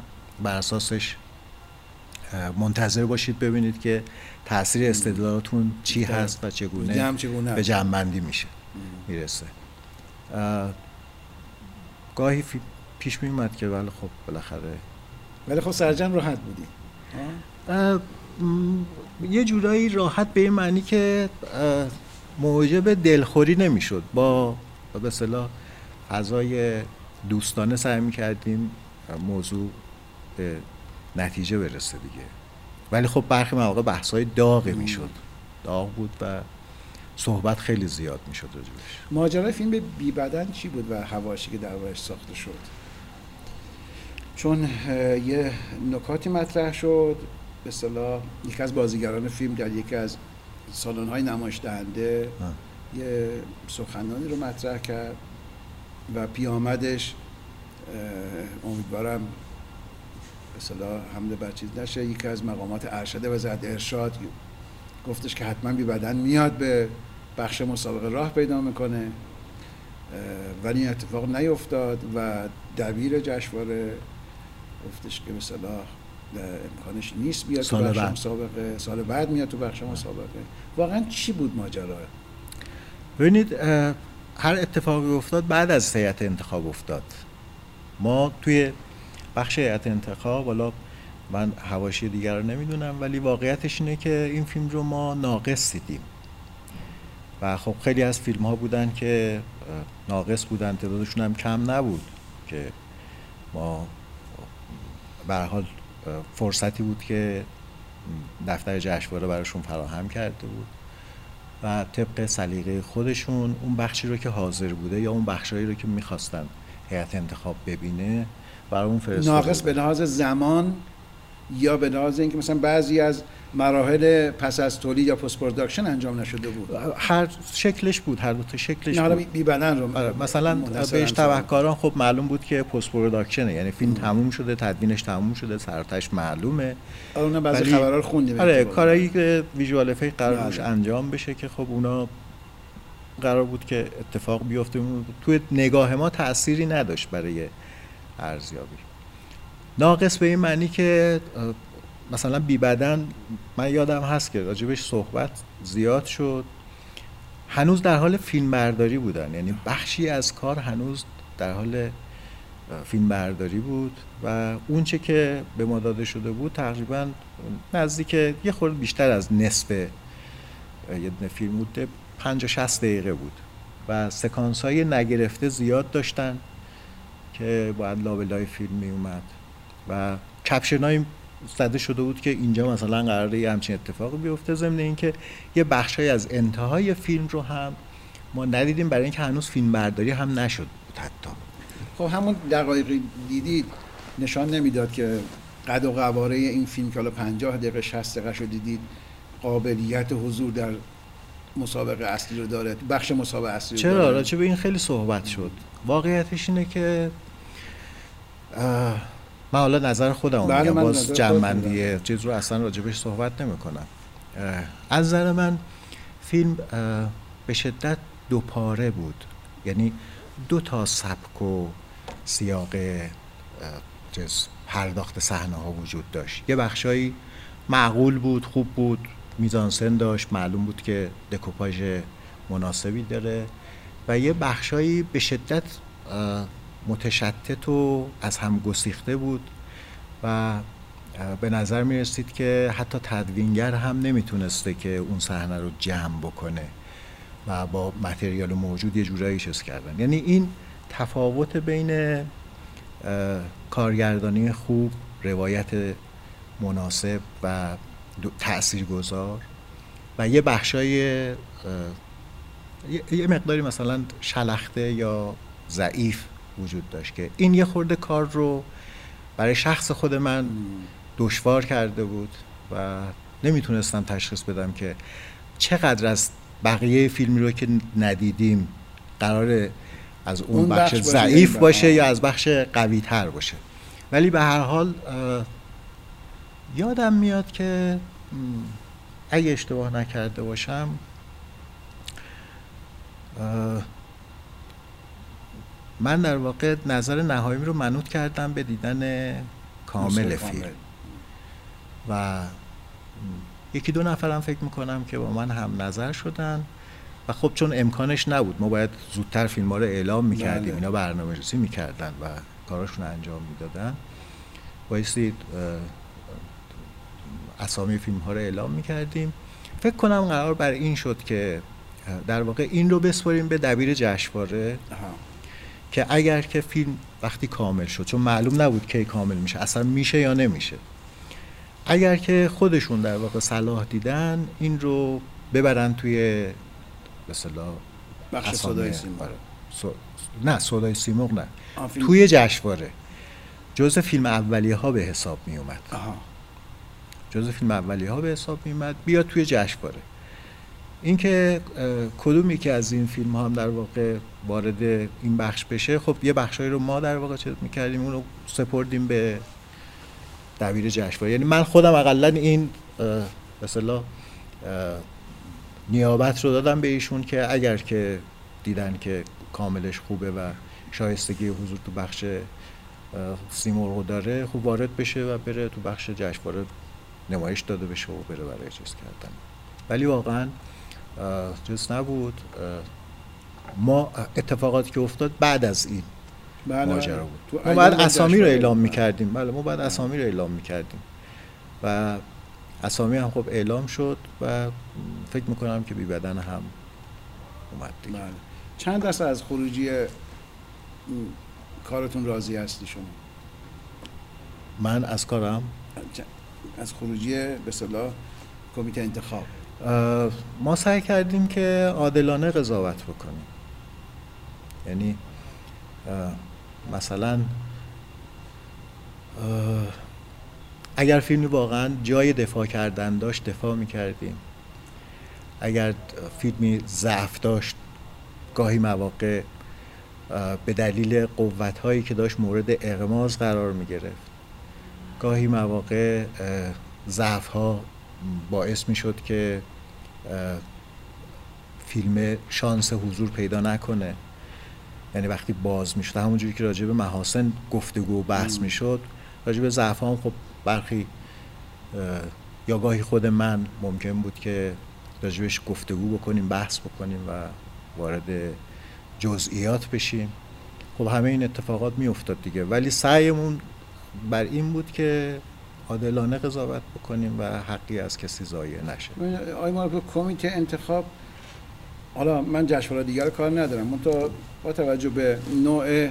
بر اساسش منتظر باشید ببینید که تاثیر استدلالاتون چی هست و چگونه, به جمعبندی میشه. می‌رسه. گاهی پیش میومد که ولی خب بالاخره ولی خب سرجم راحت بودی. یه جورایی راحت به این معنی که موجب دلخوری نمی‌شد. با به صلاح فضای دوستانه سعی می‌کردیم موضوع به نتیجه برسه دیگه. ولی خب برخی مواقع بحث های داغی می‌شد. داغ بود و صحبت خیلی زیاد می‌شد راجبش. ماجرای فیلم بی بدن چی بود و هواشی که دربارش ساخته شد؟ چون یه نکاتی مطرح شد. به صلاح یکی از بازیگران فیلم در یکی از سالن های نمایش دهنده یه سخنانی رو مطرح کرد و پیامدش امیدوارم صلاح حمله بر چیز نشه. یکی از مقامات ارشده و زد ارشاد گفتش که حتما بی بدن میاد به بخش مسابقه راه پیدا می‌کنه. ولی این اتفاق نیفتاد و دبیر جشنواره گفتش که صلاح امکانش نیست بیاد تو بخش مسابقه. سال بعد میاد تو بخش مسابقه. واقعا چی بود ماجرا؟ ببینید هر اتفاقی افتاد بعد از هیئت انتخاب افتاد. ما توی بخش هیئت انتخاب حالا من حواشی دیگر رو نمی‌دونم ولی واقعیتش اینه که این فیلم رو ما ناقص دیدیم. و خب خیلی از فیلم ها بودن که ناقص بودن تعدادشون هم کم نبود که ما به حال فرصتی بود که دفتر جشنواره براشون فراهم کرده بود. و طبق سلیقه خودشون اون بخشی رو که حاضر بوده یا اون بخشایی رو که می‌خواستن هیئت انتخاب ببینه برای اون فرستاده ناقص به لحاظ زمان یا به لحاظ اینکه مثلا بعضی از مراحل پس از تولید یا post-production انجام نشده بود. هر شکلش بود هر دو تا شکلش حالا بود. بی بدن رو آره، مثلا بهش تبهکاران خب معلوم بود که post-production ه یعنی فیلم تموم شده تدوینش تموم شده صداش معلومه. آره، اون بعضی خبرها رو خوندیم آره کارایی که ویژوال افکت قرار بله. انجام بشه که خب اونا قرار بود که اتفاق بیفته. توی نگاه ما تأثیری نداشت برای ارزیابی. ناقص به این معنی که مثلا بی بدن من یادم هست که راجبش صحبت زیاد شد. هنوز در حال فیلم برداری بودن. یعنی بخشی از کار هنوز در حال فیلم برداری بود و اونچه که به ما داده شده بود تقریبا نزدیک یه خورده بیشتر از نصف یه فیلم بود 50 60 دقیقه بود و سکانس های نگرفته زیاد داشتن. که باید لابلای فیلم می اومد. و کپشن زده شده بود که اینجا مثلا قراره یه همچین اتفاقی بیفته ضمن اینکه یه بخشی از انتهای فیلم رو هم ما ندیدیم برای اینکه هنوز فیلم برداری هم نشد بود حتی. خب همون دقایقی دیدید نشان نمی‌داد که قد و قواره این فیلم که حالا 50 دقیقه 60 دقیقه شو دیدید قابلیت حضور در مسابقه اصلی رو داره بخش مسابقه اصلی رو چرا؟ راجع به این خیلی صحبت شد. واقعیتش اینه که من حالا نظر خودم بله میگم باز چیز رو اصلا راجبش صحبت نمی کنم از نظر من فیلم به شدت دو پاره بود. یعنی دو تا سبک و سیاق پرداخت صحنه ها وجود داشت. یه بخشایی معقول بود خوب بود. میزانسن داشت. معلوم بود که دکوپاژ مناسبی داره و یه بخشایی به شدت متشتت و از هم گسیخته بود و به نظر می رسید که حتی تدوینگر هم نمی‌تونسته که اون صحنه رو جمع بکنه و با متریال موجود یه جورایی چیز کردن. یعنی این تفاوت بین کارگردانی خوب روایت مناسب و تاثیرگذار و یه بخشای یه مقداری مثلا شلخته یا ضعیف وجود داشت که این یه خورده کار رو برای شخص خود من دشوار کرده بود و نمی‌تونستم تشخیص بدم که چقدر از بقیه فیلمی رو که ندیدیم قرار از اون, بخش, ضعیف باشه یا از بخش قوی تر باشه. ولی به هر حال یادم میاد که اگه اشتباه نکرده باشم من در واقع نظر نهایی رو منوط کردم به دیدن کامل فیلم. و یکی دو نفرم فکر می‌کنم که با من هم نظر شدن. و خب چون امکانش نبود ما باید زودتر فیلم ها رو اعلام می‌کردیم بله. اینا برنامه ریزی می‌کردن و کاراشون انجام می‌دادن. بایستی اسامی فیلم ها رو اعلام می‌کردیم. فکر کنم قرار بر این شد که در واقع این رو بسپاریم به دبیر جشنواره. که اگر که فیلم وقتی کامل شد چون معلوم نبود کی کامل میشه اصلا میشه یا نمیشه. اگر که خودشون در واقع صلاح دیدن این رو ببرن توی به صلاح بخش صدای سیمرغ. آره. نه صدای سیمرغ نه. توی جشنواره. جزء فیلم اولیه ها به حساب می اومد آها. جزء فیلم اولیه ها به حساب می اومد بیاد توی جشنواره. اینکه اه، کدومی که از این فیلم ها هم در واقع وارد این بخش بشه خب یه بخشایی رو ما در واقع چه می‌کردیم اونو سپردیم به دبیر جشنواره. یعنی من خودم اقلا این اه، نیابت رو دادم به ایشون که اگر که دیدن که کاملش خوبه و شایستگی حضور تو بخش سیمرغ داره خوب وارد بشه و بره تو بخش جشنواره. نمایش داده بشه و بره برای چیز کردن. ولی واقعا چیز نبود. ما اتفاقاتی که افتاد بعد از این بله، ماجرا بود. تو ما بعد اسامی رو. اعلام می‌کردیم. بله ما بعد اسامی رو اعلام می‌کردیم. و اسامی هم خب اعلام شد و فکر می‌کنم که بی بدن هم اومد دیگه. بله. چند درصد از خروجی کارتون راضی هستی شما؟ من از کارم؟ از خروجی به اصطلاح کمیته انتخاب. ما سعی کردیم که عادلانه قضاوت بکنیم. یعنی مثلا اگر فیلمی واقعا جای دفاع کردن داشت دفاع می‌کردیم. اگر فیلمی ضعف داشت گاهی مواقع به دلیل قوت هایی که داشت مورد اغماز قرار می گرفت گاهی مواقع ضعف ها باعث می شد که فیلم شانس حضور پیدا نکنه. یعنی وقتی باز می شد همونجوری که راجع به محاسن گفتگو و بحث. می شد راجع به ضعف ها هم خب برخی یا گاهی خود من ممکن بود که راجبش گفتگو بکنیم بحث بکنیم و وارد جزئیات بشیم. خب همه این اتفاقات می افتاد دیگه. ولی سعیمون بر این بود که عادلانه قضاوت بکنیم و حقی از کسی ضایع نشه. مارکو کمیته انتخاب حالا من جشنواره دیگر کار ندارم. من با توجه به نوع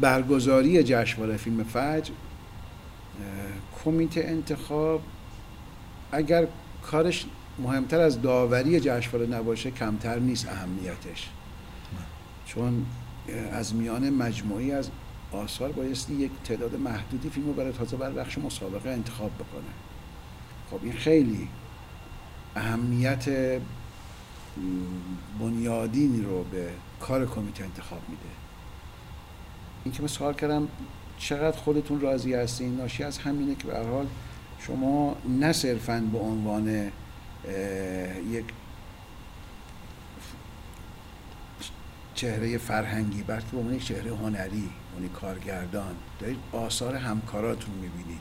برگزاری جشنواره فیلم فجر کمیته انتخاب اگر کارش مهمتر از داوری جشنواره نباشه کمتر نیست اهمیتش. چون از میان مجموعی از آثار بایستی یک تعداد محدودی فیلم رو برای تازه برای بخش مسابقه انتخاب بکنه. خب این خیلی اهمیت بنیادینی رو به کار کمیته انتخاب میده. این که من سوال کردم چقدر خودتون راضی هستین؟ ناشی از همینه که به حال شما نه صرفا به عنوان یک چهره فرهنگی بلکه به عنوان یک چهره هنری عنوان کارگردان. دارید آثار همکاراتون می‌بینید.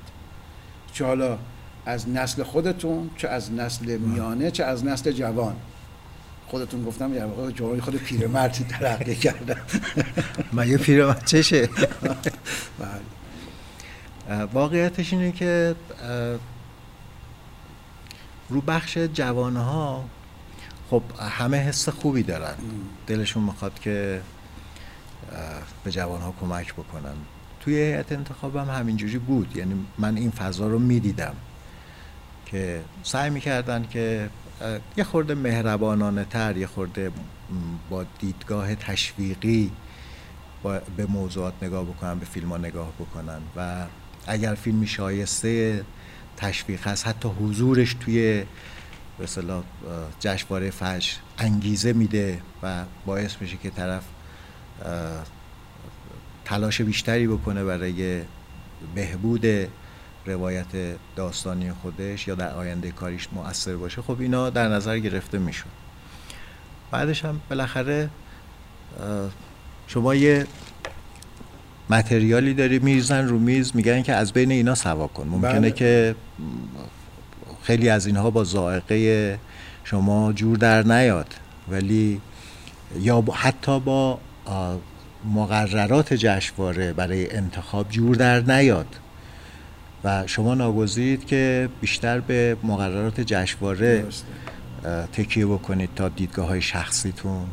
چه حالا از نسل خودتون چه از نسل میانه چه از نسل جوان؟ خودتون گفتم در واقع جوانی خود پیرمردی ترقی کردن. من یه پیرمرد چشه؟ بله. واقعیتش اینه که رو بخش جوانها خب همه حس خوبی دارن. دلشون می‌خواد که به جوانها کمک بکنن. توی هیئت انتخابم همینجوری بود. یعنی من این فضا رو می‌دیدم که سعی می‌کردن که یه خورده مهربانانه تر یه خورده با دیدگاه تشویقی با به موضوعات نگاه بکنن به فیلم نگاه بکنن. و اگر فیلمی شایسته تشویق هست حتی حضورش توی به اصطلاح اه، جشنواره فجر انگیزه میده و باعث میشه که طرف تلاش بیشتری بکنه برای بهبود روایت داستانی خودش یا در آینده کاریش مؤثر باشه. خب اینا در نظر گرفته میشون بعدش هم بالاخره شما یه متریالی داری میریزن رو میز میگن که از بین اینا سوا کن. ممکنه بله. که خیلی از اینها با ذائقه شما جور در نیاد. ولی یا حتی با مقررات جشنواره برای انتخاب جور در نیاد. و شما ناگزیرید که بیشتر به مقررات جشنواره تکیه بکنید تا دیدگاه های شخصیتون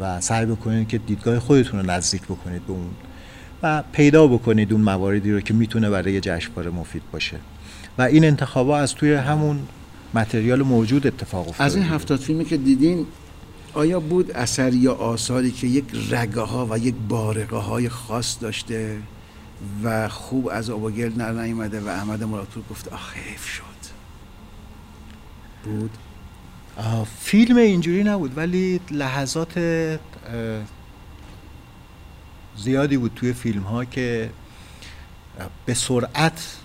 و سعی بکنید که دیدگاه خودتون رو نزدیک بکنید به اون و پیدا بکنید اون مواردی رو که می‌تونه برای جشنواره مفید باشه. و این انتخابا از توی همون متریال موجود اتفاق افتاده. از این هفتاد فیلمی که دیدین آیا بود اثر یا آثاری که یک رگه ها و یک بارقه های خاص داشته و خوب از آب و گل نیومده و احمد مرادپور گفت آخ حیف شد بود؟ فیلم اینجوری نبود ولی لحظات زیادی بود توی فیلم ها که به سرعت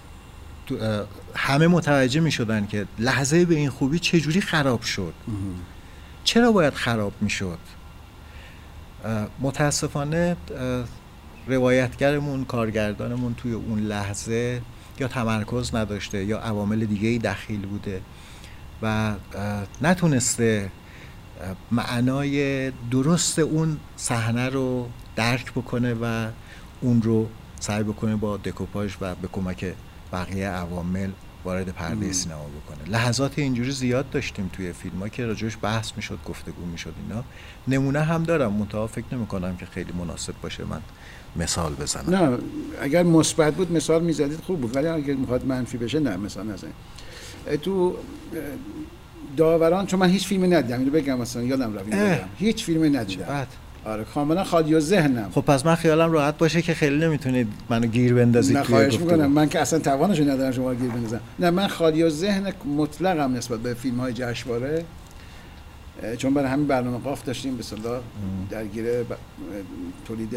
همه متوجه می شدن که لحظه به این خوبی چجوری خراب شد. چرا باید خراب می شد متاسفانه روایتگرمون کارگردانمون توی اون لحظه یا تمرکز نداشته یا عوامل دیگه ای دخیل بوده و نتونسته معنای درست اون صحنه رو درک بکنه و اون رو سعی بکنه با دکوپاژ و به کمک بقیه عوامل وارد پرده سینما بکنه. لحظات اینجوری زیاد داشتیم توی فیلم ها که راجوش بحث می‌شد گفتگو می‌شد اینا. نمونه هم دارم. منتها فکر نمی کنم که خیلی مناسب باشه من مثال بزنم. نه اگر مثبت بود مثال می‌زدید خوب بود ولی اگر می‌خواد منفی بشه نه مثال نزنید. تو داوران چون من هیچ فیلمی ندیدم اینو بگم مثلا یادم رفت هیچ فیلمی ندیدم. آره کاملا خالی و ذهنم. خب پس من خیالم راحت باشه که خیلی نمی‌تونید منو گیر بندازید نه خواهش می‌کنم. من که اصلا توانشو ندارم شما گیر بندازم. نه من خالی و ذهن مطلقم نسبت به فیلم های جشنواره چون برای همین برنامه قاف داشتیم. به صلاح درگیر تولید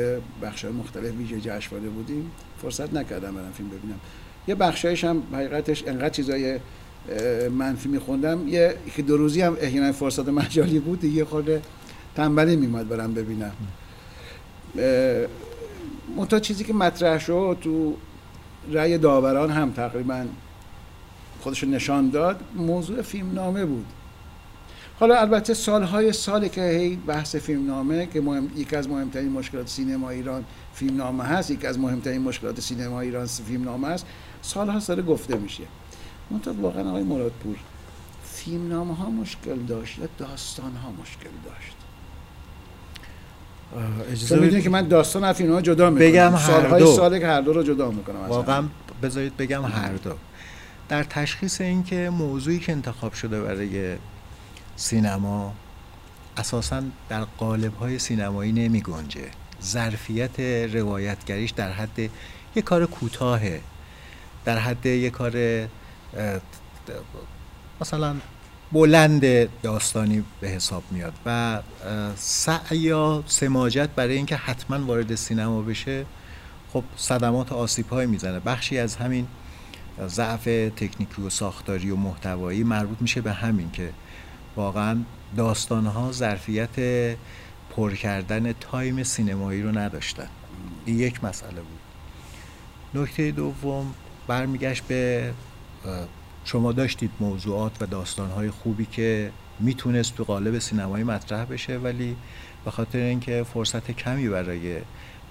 بخش مختلف ویژه جشنواره بودیم. فرصت نکردم برم فیلم ببینم. یه بخشایش هم حقیقتش انقدر چیزای منفی میخوندم. یه که دو روزی هم احیانا فرصت مجالی بود. یه خورده تنبلی میماد برم ببینم. منتها چیزی که مطرح شد تو رأی داوران هم تقریبا خودش نشان داد موضوع فیلم نامه بود. حالا البته سالهای سالی که هی بحث فیلم نامه که مهم، یکی از مهمترین مشکلات سینما ایران فیلم نامه هست یکی از مهمترین مشکلات سینما ایران فیلم نامه هست سالها سال گفته میشه. منتها واقعا آقای مرادپور فیلم نامه ها مشکل داشت داستان ها مشکل داشت؟ اجازه می‌دونی که من داستان از فیلم ها جدا می‌کنم. بگم هر دو. ساله که هر دو رو جدا می‌کنم واقعا بذارید بگم هر دو. در تشخیص اینکه موضوعی که انتخاب شده برای سینما اساسا در قالب های سینمایی نمی گنجه. ظرفیت روایتگریش در حد یک کار کوتاهه. در حد یک کار مثلا بلند داستانی به حساب میاد و سعی یا سماجت برای اینکه حتما وارد سینما بشه خب صدمات آسیب های می‌زنه. بخشی از همین ضعف تکنیکی و ساختاری و محتوایی مربوط میشه به همین که واقعا داستان ها ظرفیت پر کردن تایم سینمایی رو نداشتن. این یک مسئله بود. نکته دوم برمیگشت به شما داشتید موضوعات و داستانهای خوبی که می‌تونست تو قالب سینمایی مطرح بشه ولی به خاطر اینکه فرصت کمی برای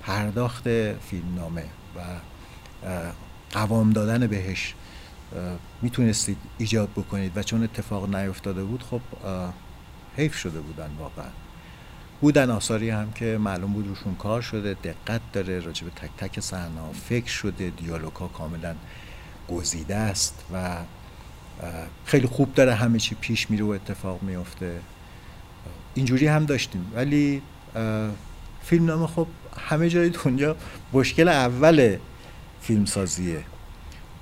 پرداخت فیلمنامه و قوام دادن بهش می‌تونستید ایجاد بکنید و چون اتفاق نیفتاده بود خب حیف شده بودن واقعا. بودن آثاری هم که معلوم بود روشون کار شده دقت داره راجع به تک تک صحنه فکر شده دیالوگ ها کاملا گزیده است و خیلی خوب داره همه چی پیش میره و اتفاق میفته. اینجوری هم داشتیم. ولی فیلم نامه خب همه جای دنیا مشکل اول فیلمسازیه.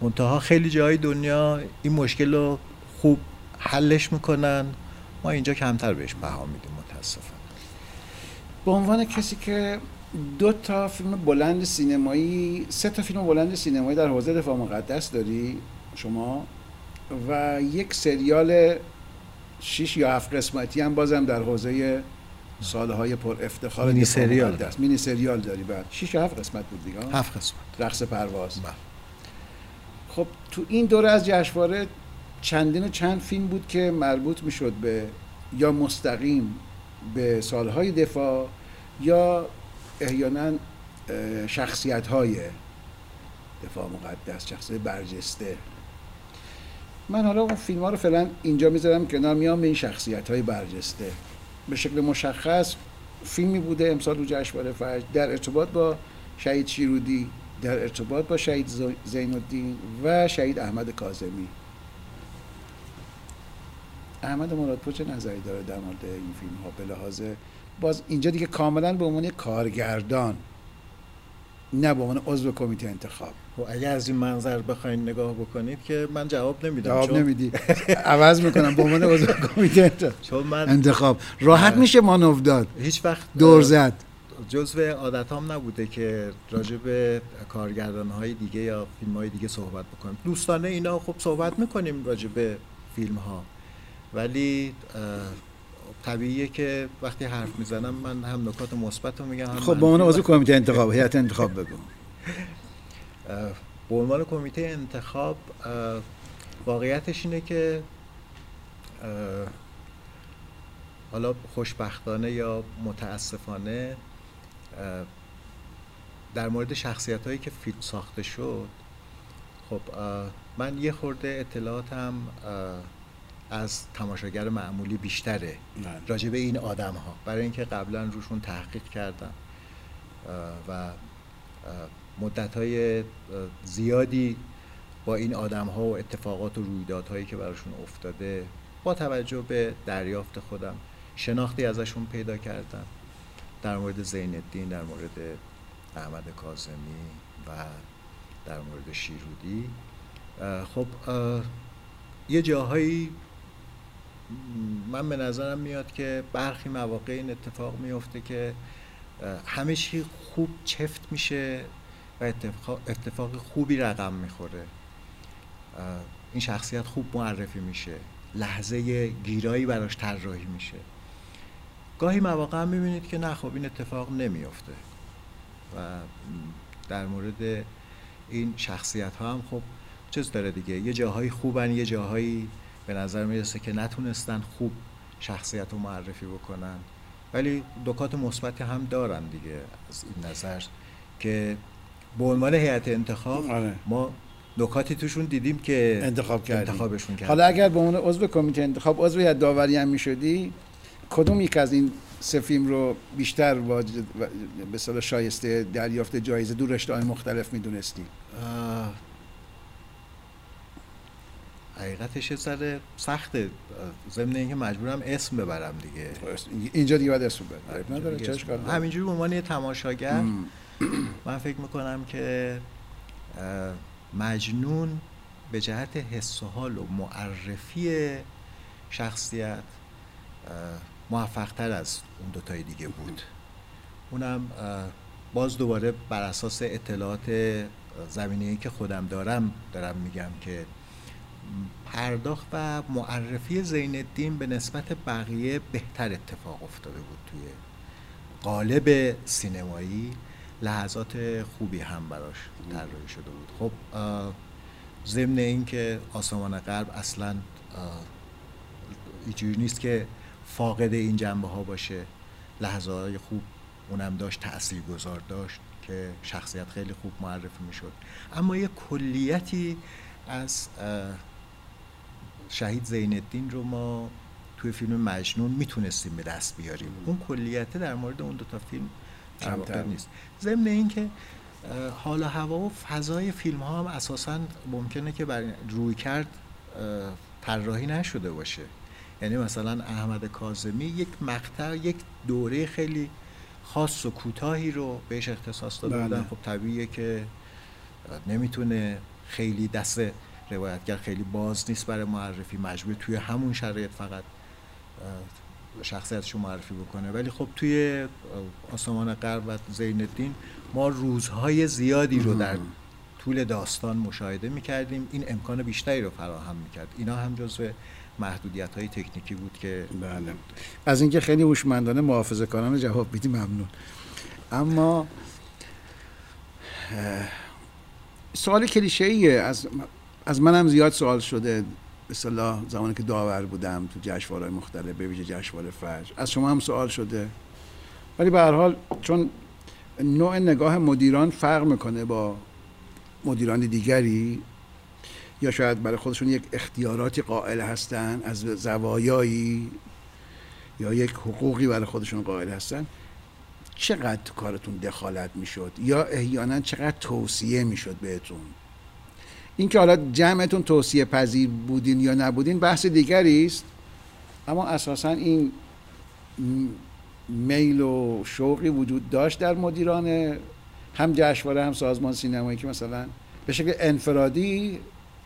منتها خیلی جای دنیا این مشکل رو خوب حلش می‌کنن. ما اینجا کمتر بهش بها میدیم متاسفانه. به عنوان کسی که دو تا فیلم بلند سینمایی سه تا فیلم بلند سینمایی در حوزه دفاع مقدس داری؟ شما؟ و یک سریال شش یا هفت قسمتی هم بازم در حوزه سالهای پر افتخار مینی سریال. دست مینی سریال داری. بعد شش یا هفت قسمت بود دیگه. هفت قسمت. رقص پرواز. بله. خب تو این دوره از جشنواره چندین و چند فیلم بود که مربوط می‌شد به یا مستقیم به سالهای دفاع یا احیانا شخصیت های دفاع مقدس شخصیت برجسته. من حالا اون فیلم ها رو فعلا اینجا می‌ذارم کنار میام به این شخصیت های برجسته. به شکل مشخص فیلمی بوده امسال رو جشنواره فجر در ارتباط با شهید شیرودی در ارتباط با شهید زین الدین و شهید احمد کاظمی. احمد مرادپور چه نظری داره در مورد این فیلم ها به لحاظ باز اینجا دیگه کاملا به عنوان کارگردان نه به عنوان عضو کمیته انتخاب. و خب اگر از این منظر بخواین نگاه بکنید که من جواب نمیدم جواب نمیدی. عوض می‌کنم به عنوان عضو کمیته انتخاب. چون من انتخاب. راحت میشه مانو داد. هیچ وقت دور زد. جزو عادتام نبوده که راجع به کارگردان های دیگه یا فیلم های دیگه صحبت بکنم. دوستانه اینا خب صحبت می‌کنیم راجع به فیلم ها ولی طبیعیه که وقتی حرف می‌زنم من هم نکات مثبت رو میگم هم خب به عنوان عضو کمیته انتخاب هیئت انتخاب بگو. به عنوان کمیته انتخاب واقعیتش اینه که حالا خوشبختانه یا متاسفانه در مورد شخصیت هایی که فیلم ساخته شد خب من یه خورده اطلاعاتم از تماشاگر معمولی بیشتره. بله. راجع به این آدم ها برای اینکه قبلا روشون تحقیق کردم. و مدت های زیادی با این آدم ها و اتفاقات و رویدادهایی که براشون افتاده با توجه به دریافت خودم شناختی ازشون پیدا کردم. در مورد زین الدین در مورد احمد کازمی و در مورد شیرودی. خب یه جاهایی من به نظرم میاد که برخی مواقع این اتفاق میفته که همه چی خوب چفت میشه و اتفاق, اتفاق خوبی رقم می‌خوره. این شخصیت خوب معرفی میشه. لحظه گیرایی براش طراحی میشه. گاهی مواقع هم می‌بینید که نه خب این اتفاق نمیافته. و در مورد این شخصیت ها هم خب چیز داره دیگه. یه جاهایی خوبن یه جاهایی به نظر می‌رسه که نتونستن خوب شخصیت رو معرفی بکنن. ولی دکات مثبتی هم دارن دیگه از این نظر که به عنوان هیئت انتخاب آره. ما نکاتی توشون دیدیم که انتخاب کردیم. انتخابشون کردیم. حالا اگر به عنوان عضو کمیته انتخاب عضو هیئت داوری هم می‌شدی کدوم یک از این سه فیلم رو بیشتر به شایسته دریافت جایزه دو رشته مختلف می‌دونستی؟ حقیقتش سر سخته ضمن اینکه مجبورم اسم ببرم دیگه. اینجا دیگه باید اسم ببرم نداره همینجوری به عنوان تماشاگر من فکر می‌کنم که مجنون به جهت حس و حال و معرفی شخصیت موفقتر از اون دوتای دیگه بود. اونم باز دوباره بر اساس اطلاعات زمینه که خودم دارم دارم میگم که پرداخت و معرفی زین الدین به نسبت بقیه بهتر اتفاق افتاده بود توی قالب سینمایی. لحظات خوبی هم براش طراحی شده بود. خب ضمن اینکه آسمان غرب اصلا اینجوری نیست که فاقد این جنبه ها باشه. لحظه های خوب اونم داشت تأثیر گذار داشت که شخصیت خیلی خوب معرفی می‌شد. اما یه کلیتی از شهید زین الدین رو ما توی فیلم مجنون می‌تونستیم به دست بیاریم. اون کلیت در مورد اون دو تا فیلم کمتر. نیست. ضمن اینکه حالا هوا و فضای فیلم ها هم اساسا ممکنه که بر روی کرد طراحی نشده باشه. یعنی مثلا احمد کاظمی یک مقطع یک دوره خیلی خاص و کوتاهی رو بهش اختصاص داده بودن. بله. خب طبیعیه که نمی‌تونه خیلی دست روایتگر خیلی باز نیست برای معرفی مجبور توی همون شرایط فقط شخصیتش رو معرفی بکنه. ولی خب توی آسمان غرب و زین الدین ما روزهای زیادی رو در طول داستان مشاهده می‌کردیم. این امکان بیشتری رو فراهم می‌کرد. اینا هم جزو محدودیت های تکنیکی بود که بله. از اینکه خیلی هوشمندانه محافظه کنان جواب بیدی ممنون. اما سوال کلیشه ایه از از منم زیاد سوال شده صلاح زمانی که داور بودم تو جشنواره‌های مختلف به ویژه جشنواره فجر از شما هم سوال شده. ولی به هر حال چون نوع نگاه مدیران فرق می‌کنه با مدیران دیگری یا شاید برای خودشون یک اختیاراتی قائل هستن از زوایایی یا یک حقوقی برای خودشون قائل هستن چقدر تو کارتون دخالت می‌شد؟ یا احیانا چقدر توصیه می‌شد بهتون؟ اینکه حالا جمعتون توصیه پذیر بودین یا نبودین بحث دیگری است. اما اساسا این میل و شوقی وجود داشت در مدیران هم جشنواره هم سازمان سینمایی که مثلا به شکل انفرادی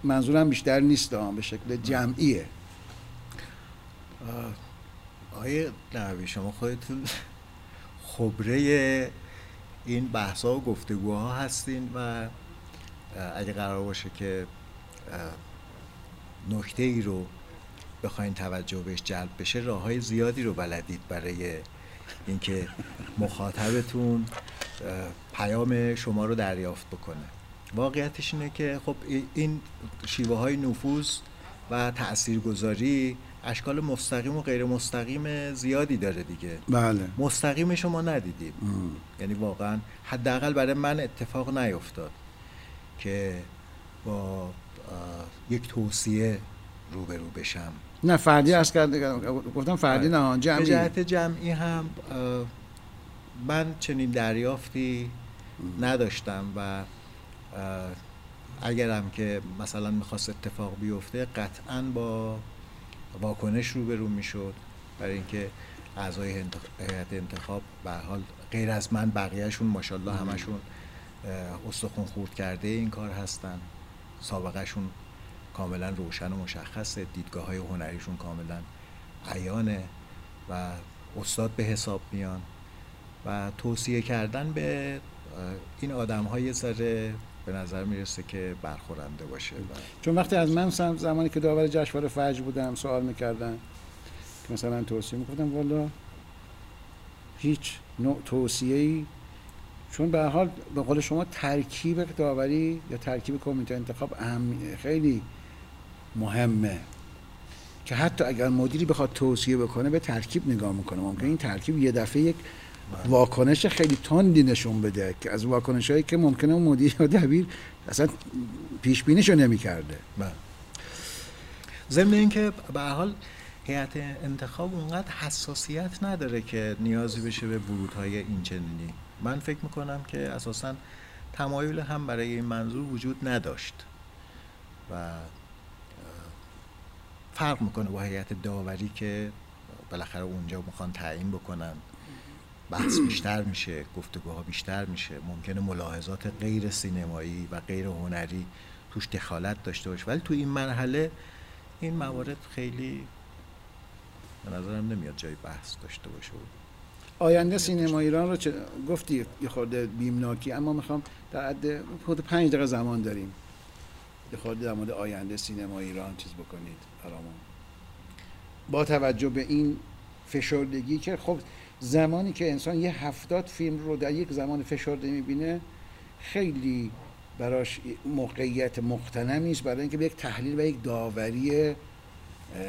منظورم بیشتر نیست به شکل جمعیه. آیه نبی شما خودتون خبره این بحثا و گفتگوها هستین و اگه قرار باشه که نکته ای رو بخواین توجه بهش جلب بشه راه های زیادی رو بلدید برای اینکه مخاطبتون پیام شما رو دریافت بکنه. واقعیتش اینه که خب این شیوه های نفوذ و تاثیرگذاری اشکال مستقیم و غیر مستقیم زیادی داره دیگه. بله. مستقیم شما ندیدید. یعنی واقعا حداقل برای من اتفاق نیفتاد که با یک توصیه روبرو بشم. نه فردی از کرده گفتم فردی نه جمعی. جهت جمعی هم من چنین دریافتی نداشتم و اگرم که مثلا می‌خواست اتفاق بیفته قطعا با واکنش روبرو می‌شد برای اینکه اعضای هیئت انتخاب به حال غیر از من بقیهشون ماشاءالله همشون استخون خورد کرده این کار هستن. سابقهشون کاملا روشن و مشخصه. دیدگاه های هنریشون کاملا عیانه و استاد به حساب میان و توصیه کردن به این آدم های ذره به نظر می‌رسه که برخورنده باشه چون وقتی از من زمانی که داور جشنواره فجر بودم سوال می‌کردن مثلا توصیه می‌کردم والا هیچ نوع توصیه ای چون به حال به قول شما ترکیب داوری یا ترکیب کمیته انتخاب اهم خیلی مهمه. که حتی اگر مدیری بخواد توصیه بکنه به ترکیب نگاه می‌کنه. ممکن این ترکیب یه دفعه یک واکنش خیلی تندی نشون بده که از واکنش هایی که ممکنه اون مدیر یا دبیر اصلا پیش بینیشو نمی‌کرده. بله. ضمن اینکه به حال هیئت انتخاب اونقدر حساسیت نداره که نیازی بشه به ورودهای این چنینی من فکر می‌کنم که اساسا تمایل هم برای این منظور وجود نداشت و فرق می‌کنه با هیئت داوری که بالاخره اونجا می‌خوان تعیین بکنن. بحث بیشتر میشه گفتگوها بیشتر میشه. ممکنه ملاحظات غیر سینمایی و غیر هنری توش دخالت داشته باشه. ولی تو این مرحله این موارد خیلی به نظرم نمیاد جای بحث داشته باشه. آینده سینما ایران رو چه... گفتی یه خورده بیمناکی اما می‌خوام در حد خود پنج دقیقه زمان داریم. یه خورده در مورد آینده سینما ایران چیز بکنید برامون. با توجه به این فشردگی که خب زمانی که انسان یه هفتاد فیلم رو در یک زمان فشرده می‌بینه خیلی براش موقعیت مختنمی است برای اینکه به یک تحلیل و یک داوری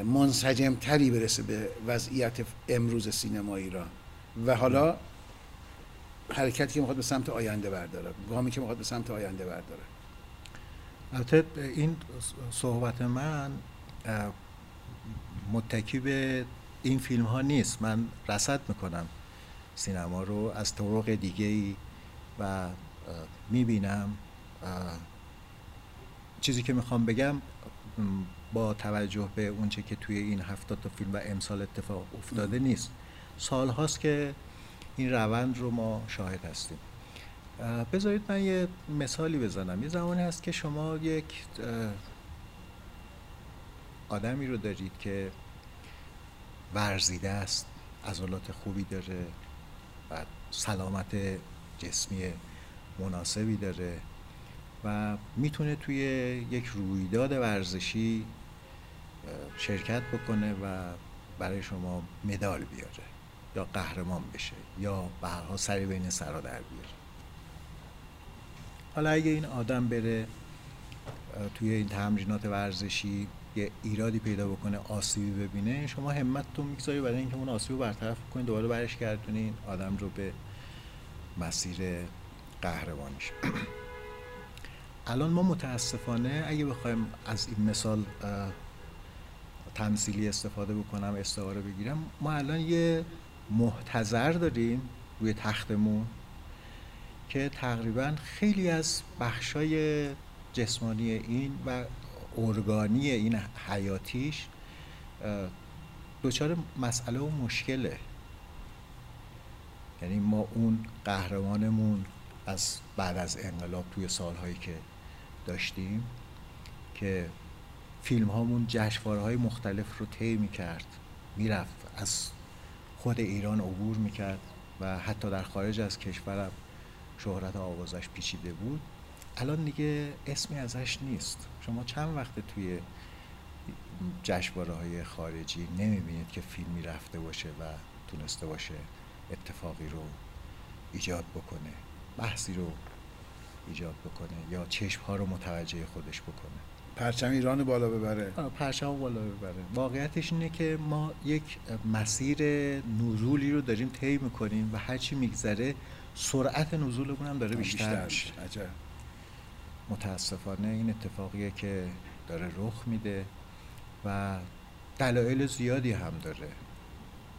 منسجم تری برسه به وضعیت امروز سینما ایران. و حالا حرکتی که می‌خواد به سمت آینده برداره گامی که می‌خواد به سمت آینده برداره. البته این صحبت من متکی به این فیلم ها نیست. من رسد می‌کنم سینما رو از طرق دیگه ای و می‌بینم. چیزی که می‌خوام بگم با توجه به اونچه که توی این هفتاد تا فیلم و امسال اتفاق افتاده نیست. سال هاست که این روند رو ما شاهد هستیم. بذارید من یه مثالی بزنم. یه زمانی هست که شما یک آدمی رو دارید که ورزیده است عضلات خوبی داره و سلامت جسمی مناسبی داره و می‌تونه توی یک رویداد ورزشی شرکت بکنه و برای شما مدال بیاره. یا قهرمان بشه یا به هر سری بین سرا در بیاره. حالا اگه این آدم بره توی این تمرینات ورزشی یه ایرادی پیدا بکنه آسیبی ببینه شما همتتون می‌گذاری برای اینکه اون آسیب رو برطرف کنید دوباره برش گردونین آدم رو به مسیر قهرمانیش الان ما متاسفانه اگه بخوایم از این مثال تمثیلی استفاده بکنم استعاره بگیرم ما الان یه محتضر داریم روی تختمون که تقریبا خیلی از بخشای جسمانی این و ارگانی این حیاتیش دچار مسئله و مشکله. یعنی ما اون قهرمانمون از بعد از انقلاب توی سالهایی که داشتیم که فیلم هامون جشنواره مختلف رو طی می‌کرد می‌رفت از خود ایران عبور می‌کرد و حتی در خارج از کشورم شهرت آوازش پیچیده بود. الان دیگه اسمی ازش نیست. شما چند وقت توی جشنواره های خارجی نمی‌بینید که فیلمی رفته باشه و تونسته باشه اتفاقی رو ایجاد بکنه بحثی رو ایجاد بکنه یا چشم ها رو متوجه خودش بکنه؟ پرچم ایران بالا ببره. پرچم بالا ببره. واقعیتش اینه که ما یک مسیر نزولی رو داریم طی می‌کنیم و هرچی میگذره سرعت نزولمون هم داره بیشتر, میشه. متاسفانه این اتفاقیه که داره رخ میده و دلایل زیادی هم داره.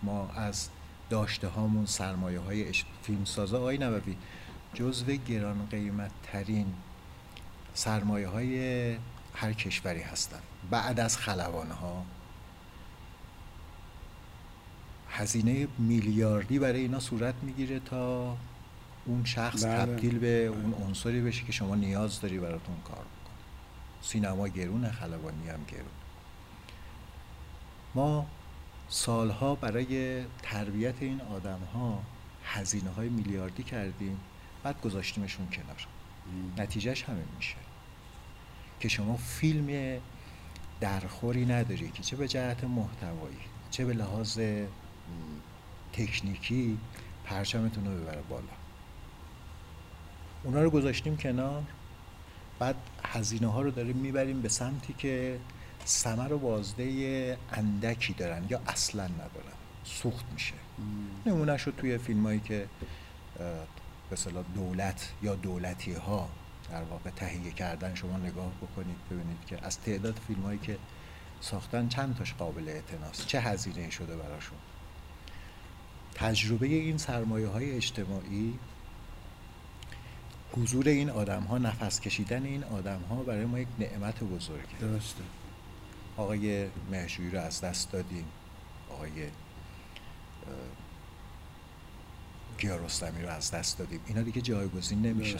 ما از داشته هامون سرمایه های فیلمسازا آی نبوی جزو گران قیمت ترین سرمایه های هر کشوری هستن. بعد از خلوان ها هزینه میلیاردی برای اینا صورت می‌گیره تا اون شخص بله. تبدیل به اون عنصری بشه که شما نیاز داری براتون کار بکنه. سینما گرونه خلبانی هم گرون. ما سالها برای تربیت این آدم ها هزینه های میلیاردی کردیم بعد گذاشتیمشون کنار. نتیجهش همین میشه. که شما فیلم درخوری نداری که چه به جهت محتوایی چه به لحاظ تکنیکی پرچمتون رو ببره بالا. اونا رو گذاشتیم کنار بعد هزینه ها رو داریم می‌بریم به سمتی که سمر و بازده اندکی دارن یا اصلا ندارن سوخت میشه. نمونه شد توی فیلم هایی که به دولت یا دولتی ها در واقع تهیه کردن شما نگاه بکنید ببینید که از تعداد فیلم هایی که ساختن چند تاش قابل اعتناست؟ چه هزینه شده براشون؟ تجربه این سرمایه های اجتماعی حضور این آدم ها نفس کشیدن این آدم ها برای ما یک نعمت بزرگه. درسته. آقای مهجوی رو از دست دادیم. آقای گیارستمی رو از دست دادیم. اینا دیگه جایگزین نمیشن.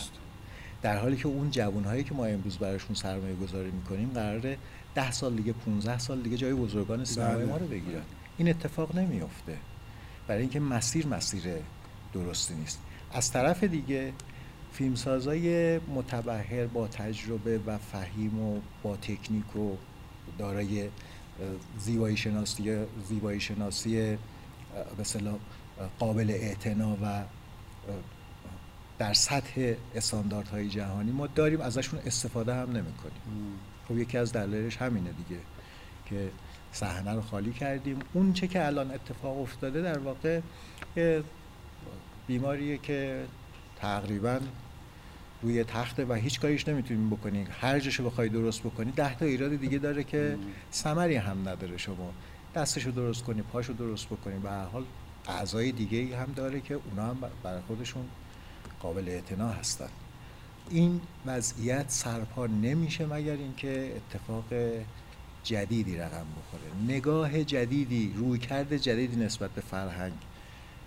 در حالی که اون جوانهایی که ما امروز براشون سرمایه گذاری می‌کنیم قراره ده سال دیگه 15 سال دیگه جای بزرگان سینمای بله. ما رو بگیرن. این اتفاق نمیافته. برای اینکه مسیر مسیر درستی نیست. از طرف دیگه فیلمسازای متبهر با تجربه و فهیم و با تکنیک و دارای زیبایی شناسی زیبایی شناسی به قابل اعتنا و در سطح استانداردهای جهانی ما داریم ازشون استفاده هم نمی‌کنیم. خب یکی از دلایلش همینه دیگه که صحنه رو خالی کردیم. اون چه که الان اتفاق افتاده در واقع بیماریه که تقریبا روی تخته و هیچ کاریش نمی‌تونیم بکنیم. هر جاشو بخوای درست بکنی ده تا ایراد دیگه داره که ثمری هم نداره شما. دستشو درست کنی پاشو درست بکنی. به هر حال اعضای دیگه هم داره که اونا هم برای خودشون قابل اعتنا هستن. این وضعیت سرپا نمیشه مگر اینکه اتفاق جدیدی رقم بخوره. نگاه جدیدی رویکرد جدیدی نسبت به فرهنگ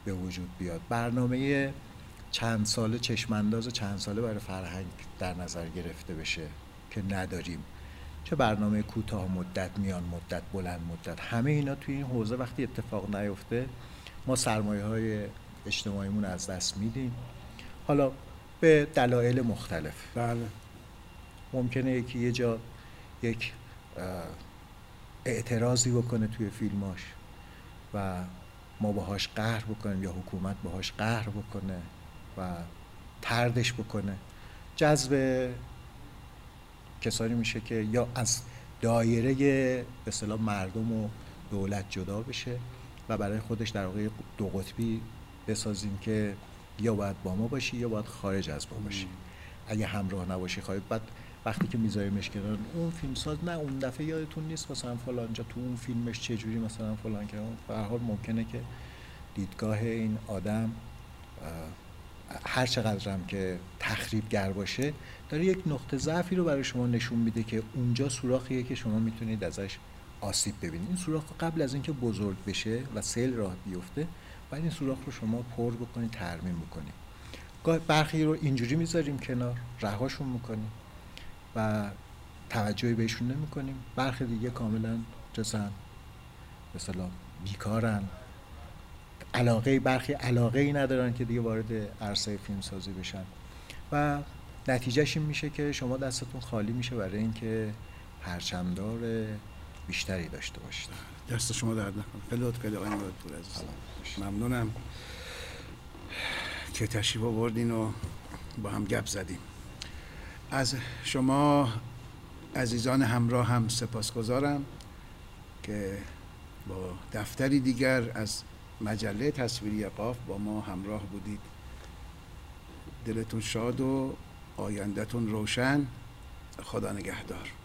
به وجود بیاد. برنامه چند ساله چشمانداز چند ساله برای فرهنگ در نظر گرفته بشه که نداریم. چه برنامه کوتاه مدت میان مدت بلند مدت. همه اینا توی این حوزه وقتی اتفاق نیفته ما سرمایه های اجتماعیمون از دست میدیم. حالا به دلایل مختلف. بله. ممکنه یکی یه جا یک اعتراضی بکنه توی فیلماش و ما باهاش قهر بکنیم یا حکومت باهاش قهر بکنه و تردش بکنه. جذب کسانی میشه که یا از دایره به مردم و دولت جدا بشه و برای خودش در واقع دو قطبی بسازیم که یا باید با ما باشی یا باید خارج از ما باشی. اگه همراه نباشی خواهید بعد وقتی که میذاریمش کنار اون فیلم ساز نه اون دفعه یادتون نیست مثلا فلان جا تو اون فیلمش چه جوری مثلا فلان که به حال ممکنه که دیدگاه این آدم هر چقدر که تخریبگر باشه داره یک نقطه ضعفی رو برای شما نشون میده که اونجا سوراخیه که شما می‌تونید ازش آسیب ببینید. این سوراخ قبل از اینکه بزرگ بشه و سیل راه بیفته باید این سوراخ رو شما پر بکنید ترمیم بکنید برخی رو اینجوری می‌ذاریم کنار رهاشون می‌کنیم و توجهی بهشون نمی‌کنیم. برخی دیگه کاملا جسن مثلا بیکارن. علاقه برخی علاقه ای ندارن که دیگه وارد عرصه فیلم سازی بشن. و نتیجهش این میشه که شما دستتون خالی میشه برای اینکه پرچمدار بیشتری داشته باشید. دست شما درد نکنه. خیلی خیلی آقای پور عزیز ممنونم. که تشریف آوردین و با هم گپ زدیم. از شما عزیزان همراه هم سپاسگزارم که با دفتری دیگر از مجله تصویری قاف با ما همراه بودید. دلتون شاد و آیندهتون روشن. خدا نگهدار.